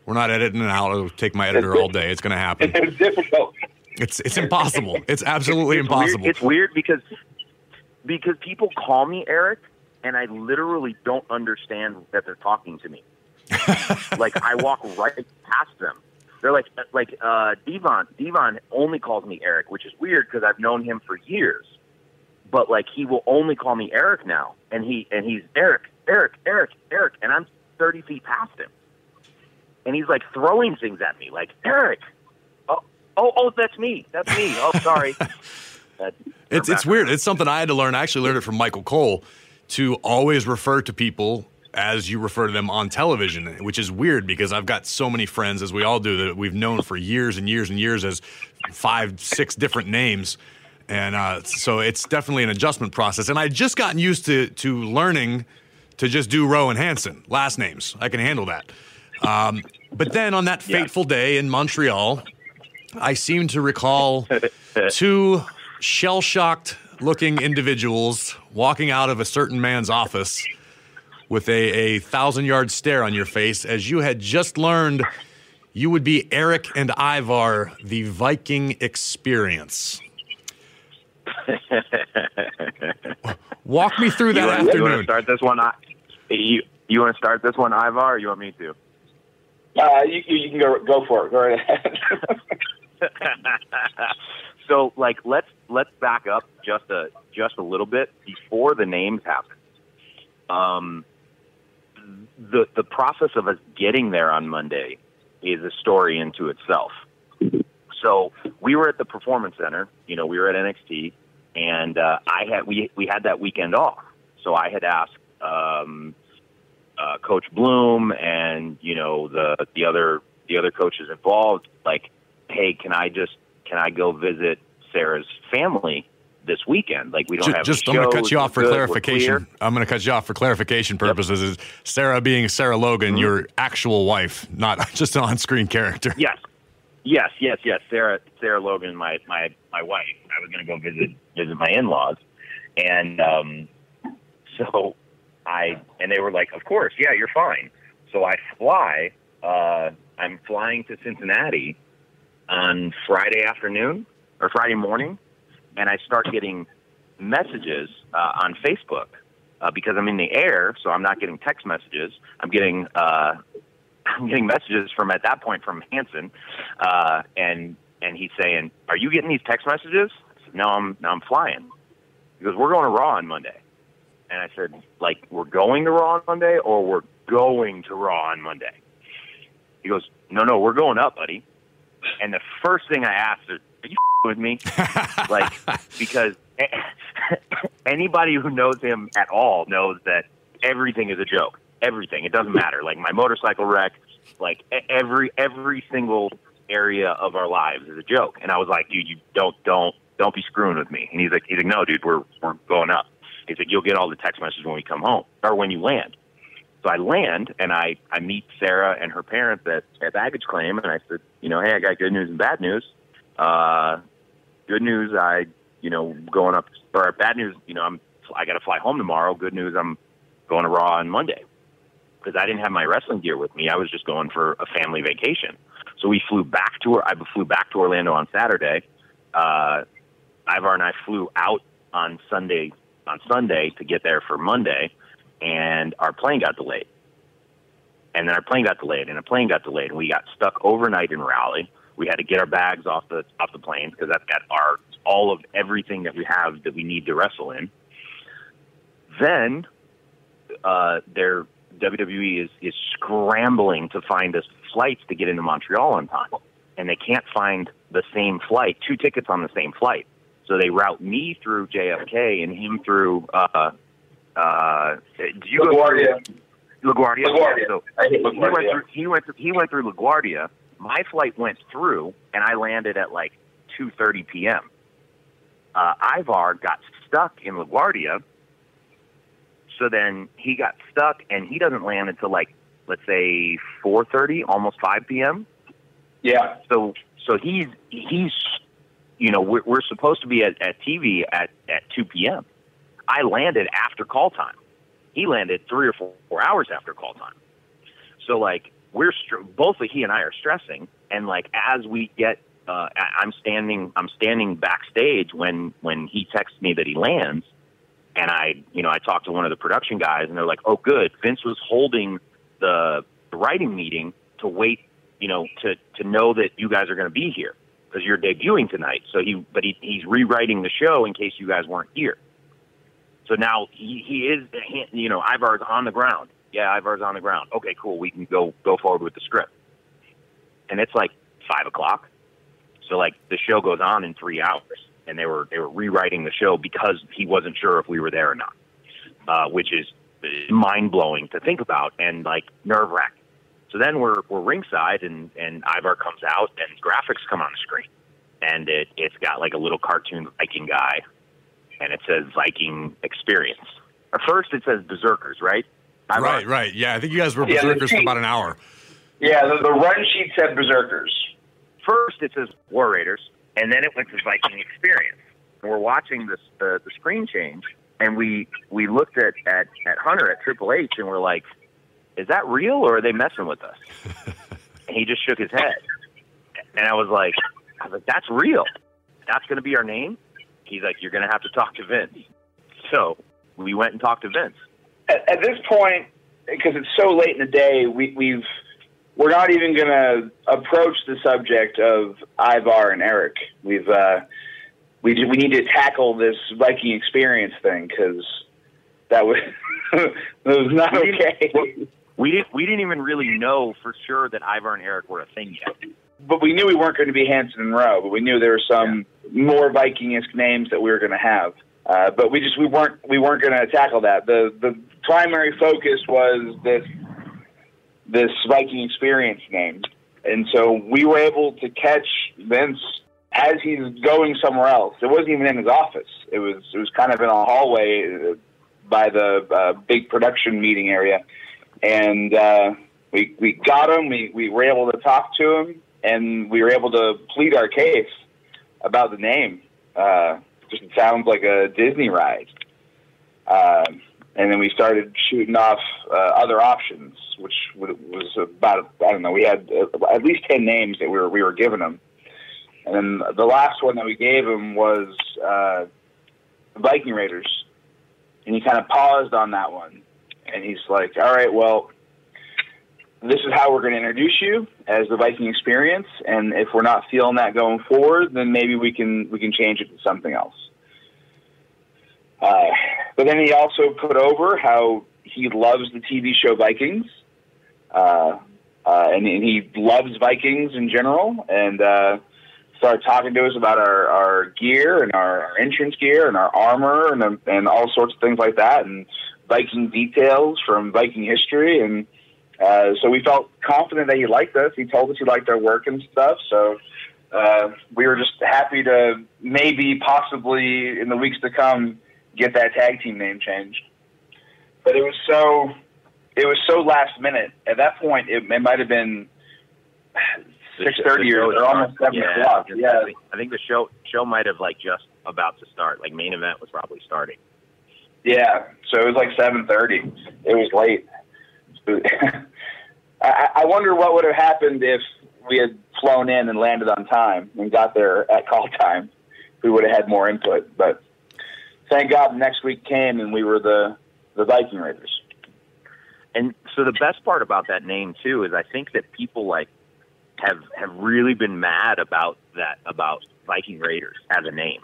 We're not editing it out. It'll take my editor all day. It's going to happen. It was difficult. It's, it's impossible. It's absolutely it's impossible. Weird. It's weird because because people call me Eric, and I literally don't understand that they're talking to me. like I walk right past them. They're like like uh, Devon. Devon only calls me Eric, which is weird because I've known him for years. But like he will only call me Eric now, and he and he's Eric, Eric, Eric, Eric, and I'm thirty feet past him, and he's like throwing things at me, like Eric. Oh, oh, oh, that's me. That's me. Oh, sorry. It's it's weird. It's something I had to learn. I actually learned it from Michael Cole to always refer to people as you refer to them on television, which is weird because I've got so many friends, as we all do, that we've known for years and years and years as five, six different names and uh, so it's definitely an adjustment process. And I just gotten used to to learning to just do Rowe and Hanson last names. I can handle that. Um, but then on that fateful day in Montreal, I seem to recall two shell shocked looking individuals walking out of a certain man's office with a, a thousand yard stare on your face as you had just learned you would be Eric and Ivar, the Viking experience. Walk me through that you want, afternoon. You want to start this one? I- You you want to start this one, Ivar? Or you want me to? Uh, you, you you can go go for it. Go right ahead. so like let's let's back up just a just a little bit before the names happen. Um, the the process of us getting there on Monday is a story into itself. So we were at the performance center, you know, we were at NXT, and uh, I had we we had that weekend off. So I had asked um, uh, Coach Bloom and you know the the other the other coaches involved, like, hey, can I just can I go visit Sarah's family this weekend? Like we don't Ju- have just, I'm going to cut you off for good, clarification. I'm going to cut you off for clarification purposes. Is Sarah being Sarah Logan, Mm-hmm. your actual wife, not just an on-screen character? Yes, yes, yes, yes. Sarah, Sarah Logan, my my my wife. I was going to go visit visit my in laws, and um, so I and they were like, "Of course, yeah, you're fine." So I fly. Uh, I'm flying to Cincinnati on Friday afternoon or Friday morning, and I start getting messages uh, on Facebook uh, because I'm in the air, so I'm not getting text messages. I'm getting uh, I'm getting messages from at that point from Hanson, uh, and and he's saying, "Are you getting these text messages?" No, I'm no, I'm flying. He goes, "We're going to Raw on Monday," and I said, "Like we're going to Raw on Monday, or we're going to Raw on Monday?" He goes, "No, no, we're going up, buddy." And the first thing I asked "Are you with me?" like because anybody who knows him at all knows that everything is a joke. Everything. It doesn't matter. Like my motorcycle wreck, like every every single area of our lives is a joke. And I was like, dude, you don't don't don't be screwing with me. And he's like, he's like, no, dude, we're we're going up. He's like, you'll get all the text messages when we come home or when you land. So I land and I I meet Sarah and her parents at at baggage claim, and I said, you know, hey, I got good news and bad news. Uh, good news, I you know going up or bad news, you know, I'm I got to fly home tomorrow. Good news, I'm going to Raw on Monday because I didn't have my wrestling gear with me. I was just going for a family vacation. So we flew back to Or I flew back to Orlando on Saturday. Uh, Ivar and I flew out on Sunday on Sunday to get there for Monday, and our plane got delayed. And then our plane got delayed, and the plane got delayed, and we got stuck overnight in Raleigh. We had to get our bags off the off the plane because that's got our all of everything that we have that we need to wrestle in. Then uh, their WWE is is scrambling to find us flights to get into Montreal on time, and they can't find the same flight, two tickets on the same flight. So they route me through JFK and him through. Uh, uh, do you go LaGuardia. LaGuardia? LaGuardia. Yeah, so hate he went through. He went. Through, he went through LaGuardia. My flight went through, and I landed at like 2:30 p.m. Uh, Ivar got stuck in LaGuardia, so then he got stuck, and he doesn't land until like let's say 4:30, almost 5 p.m. Yeah. So so he's he's you know we're, we're supposed to be at, at TV at at 2 p.m. I landed after call time. He landed three or four, four hours after call time. So like we're str- both he and I are stressing, and like as we get, uh, I'm standing I'm standing backstage when when he texts me that he lands, and I you know I talk to one of the production guys, and they're like, oh good, Vince was holding the, the writing meeting to wait you know, to to know that you guys are going to be here because you're debuting tonight. So he, but he, he's rewriting the show in case you guys weren't here. So now he, he is, you know, Ivar's on the ground. Yeah, Ivar's on the ground. Okay, cool. We can go go forward with the script. And it's like five o'clock. So like the show goes on in three hours, and they were they were rewriting the show because he wasn't sure if we were there or not, uh, which is mind blowing to think about and like nerve wracking. So then we're we're ringside and and Ivar comes out and graphics come on the screen. and it it's got like a little cartoon Viking guy, and it says Viking Experience. At first, it says Berserkers, right? I'm Right, right. Yeah, I think you guys were Yeah, berserkers for about an hour. Yeah, the, the run sheet said Berserkers. First, it says War Raiders, and then it went to Viking Experience. We're watching this the, the screen change, and we we looked at, at at Hunter at Triple H, and we're like, "Is that real, or are they messing with us?" and he just shook his head, and I was like, "I was like, that's real. That's going to be our name." He's like, "You're going to have to talk to Vince." So we went and talked to Vince. At, at this point, because it's so late in the day, we, we've we're not even going to approach the subject of Ivar and Eric. We've uh, we we need to tackle this Viking experience thing because that was that was not We didn't- okay. We didn't we didn't even really know for sure that Ivar and Eric were a thing yet. but we knew we weren't going to be Hanson and Rowe. But we knew there were some more Viking-esque names that we were going to have. Uh, but we just we weren't we weren't going to tackle that. The the primary focus was this this Viking experience name, and so we were able to catch Vince as he's going somewhere else. It wasn't even in his office. It was it was kind of in a hallway uh, by the uh, big production meeting area, and uh, we we got him. We we were able to talk to him, and we were able to plead our case about the name. Just sounds like a Disney ride. Um, and then we started shooting off uh, other options, which was about I don't know. We had uh, at least ten names that we were we were giving him, and then the last one that we gave him was uh, Viking Raiders, and he kind of paused on that one, and he's like, "All right, well." This is how we're going to introduce you as the Viking experience, and if we're not feeling that going forward, then maybe we can we can change it to something else. Uh, but then he also put over how he loves the TV show Vikings, uh, uh, and, and he loves Vikings in general, and uh, started talking to us about our, our gear and our, our entrance gear and our armor and and all sorts of things like that, and Viking details from Viking history, and uh, so we felt confident that he liked us. He told us he liked our work and stuff, so. Uh, we were just happy to maybe, possibly in the weeks to come, get that tag team name changed. But it was so it was so last minute. At that point, it, it might have been six thirty or, or almost seven yeah, o'clock. I Yeah, think, I think the show show might have like just about to start. Like main event was probably starting. yeah. So it was like seven thirty. It was late. I, I wonder what would have happened if we had flown in and landed on time and got there at call time. We would have had more input, but thank God next week came and we were the the Viking Raiders. And so the best part about that name too is I think that people like have have really been mad about that about Viking Raiders as a name.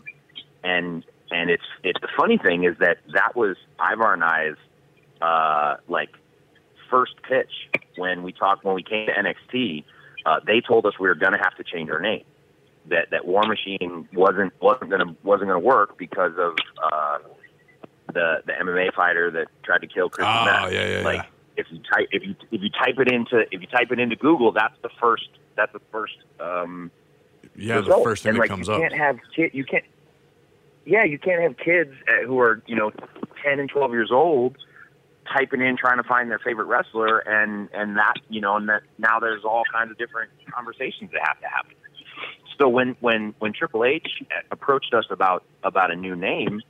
And and it's it's the funny thing is that that was Ivar and I's uh like first pitch when we talked when we came to NXT. Uh, they told us we were going to have to change our name. That that War Machine wasn't wasn't going to wasn't going to work because of uh, the the MMA fighter that tried to kill Chris Oh, Mack. yeah, yeah, like yeah. if you type if you if you type it into if you type it into Google, that's the first that's the first um, Yeah, the first thing and that like, comes you up. can't have kid you can't yeah you can't have kids who are you know ten and twelve years old typing in trying to find their favorite wrestler and and that you know and that now there's all kinds of different conversations that have to happen. So when when when Triple H approached us about about a new name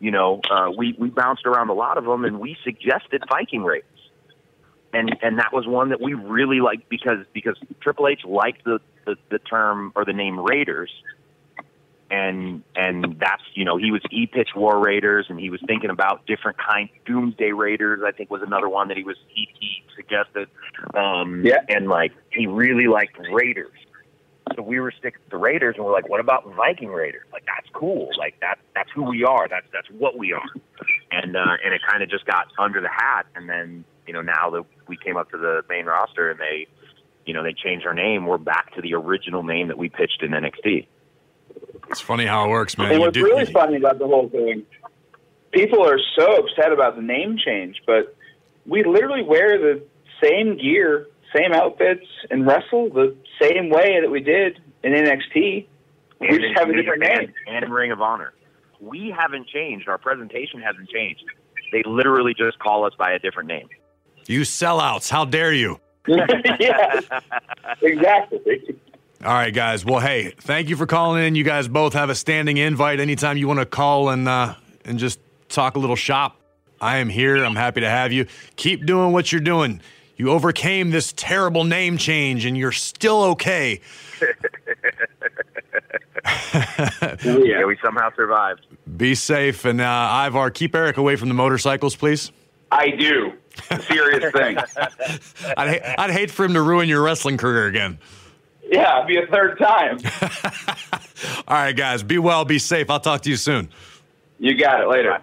you know uh, we we bounced around a lot of them and we suggested Viking Raiders and and that was one that we really liked because because Triple H liked the, the the term or the name Raiders, and and that's you know he was he pitched War Raiders and he was thinking about different kinds Doomsday Raiders I think was another one that he was he, he suggested, um, Yeah. and like he really liked Raiders. So we were sticking to the Raiders, and we're like, "What about Viking Raiders? Like that's cool. Like that that's who we are. That's that's what we are." And uh, and it kind of just got under the hat, and then you know now that we came up to the main roster and they, you know, they changed our name, we're back to the original name that we pitched in NXT. It's funny how it works, man. And You what's do- really funny about the whole thing, people are so upset about the name change, but we literally wear the same gear, same outfits, and wrestle the same way that we did in NXT. We just have a different name. And Ring of Honor. We haven't changed. Our presentation hasn't changed. They literally just call us by a different name. You sellouts. How dare you? yeah, exactly. All right, guys. Well, hey, thank you for calling in. You guys both have a standing invite anytime you want to call and uh, and just talk a little shop. I am here. I'm happy to have you. Keep doing what you're doing. You overcame this terrible name change, and you're still okay. yeah, we somehow survived. Be safe, and uh, Ivar, keep Eric away from the motorcycles, please. I do. Serious thing. I'd, ha- I'd hate for him to ruin your wrestling career again. Yeah, it'd be a third time. All right, guys, be well, be safe. I'll talk to you soon. You got it later.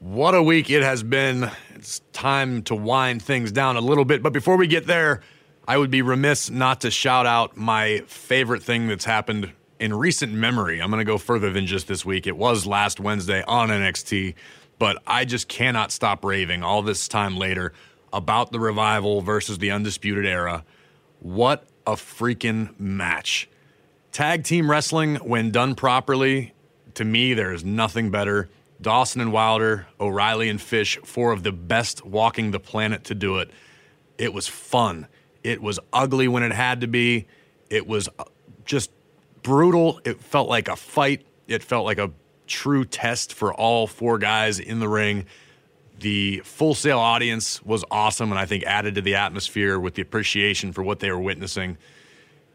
What a week it has been. It's time to wind things down a little bit. But before we get there, I would be remiss not to shout out my favorite thing that's happened in recent memory. I'm going to go further than just this week. It was last Wednesday on NXT, but I just cannot stop raving all this time later about the revival versus the Undisputed Era. What a freaking match. Tag team wrestling, when done properly, to me, there is nothing better. Dawson and Wilder, O'Reilly and Fish, four of the best walking the planet to do it. It was fun. It was ugly when it had to be. It was uh, just brutal. It felt like a fight. It felt like a true test for all four guys in the ring. The full sail audience was awesome and I think added to the atmosphere with the appreciation for what they were witnessing.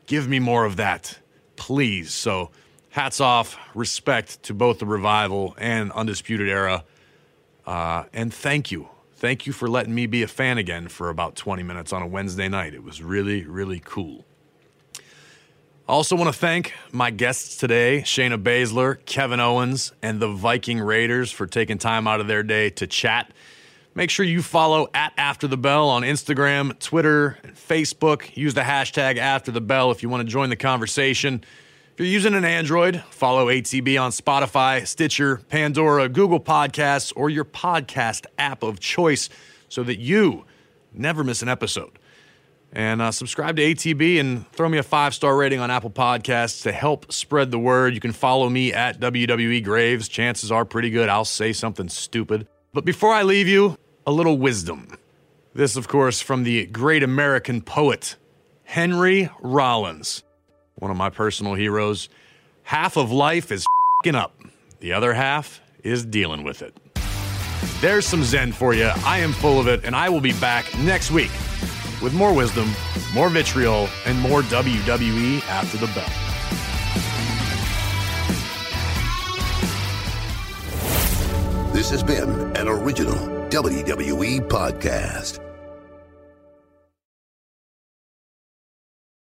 Give me more of that, please. So, hats off, respect to both the revival and undisputed era, uh, and thank you, thank you for letting me be a fan again for about 20 minutes on a Wednesday night. It was really, really cool. Also, want to thank my guests today, Shayna Baszler, Kevin Owens, and the Viking Raiders for taking time out of their day to chat. Make sure you follow at After the Bell on Instagram, Twitter, and Facebook. Use the hashtag After the Bell if you want to join the conversation. If you're using an Android, follow ATB on Spotify, Stitcher, Pandora, Google Podcasts, or your podcast app of choice so that you never miss an episode. And uh, subscribe to ATB and throw me a five star rating on Apple Podcasts to help spread the word. You can follow me at WWE Graves. Chances are pretty good I'll say something stupid. But before I leave you, a little wisdom. This, of course, from the great American poet, Henry Rollins, one of my personal heroes. Half of life is fing up, the other half is dealing with it. There's some Zen for you. I am full of it, and I will be back next week with more wisdom, more vitriol, and more WWE after the bell. This has been an original WWE podcast.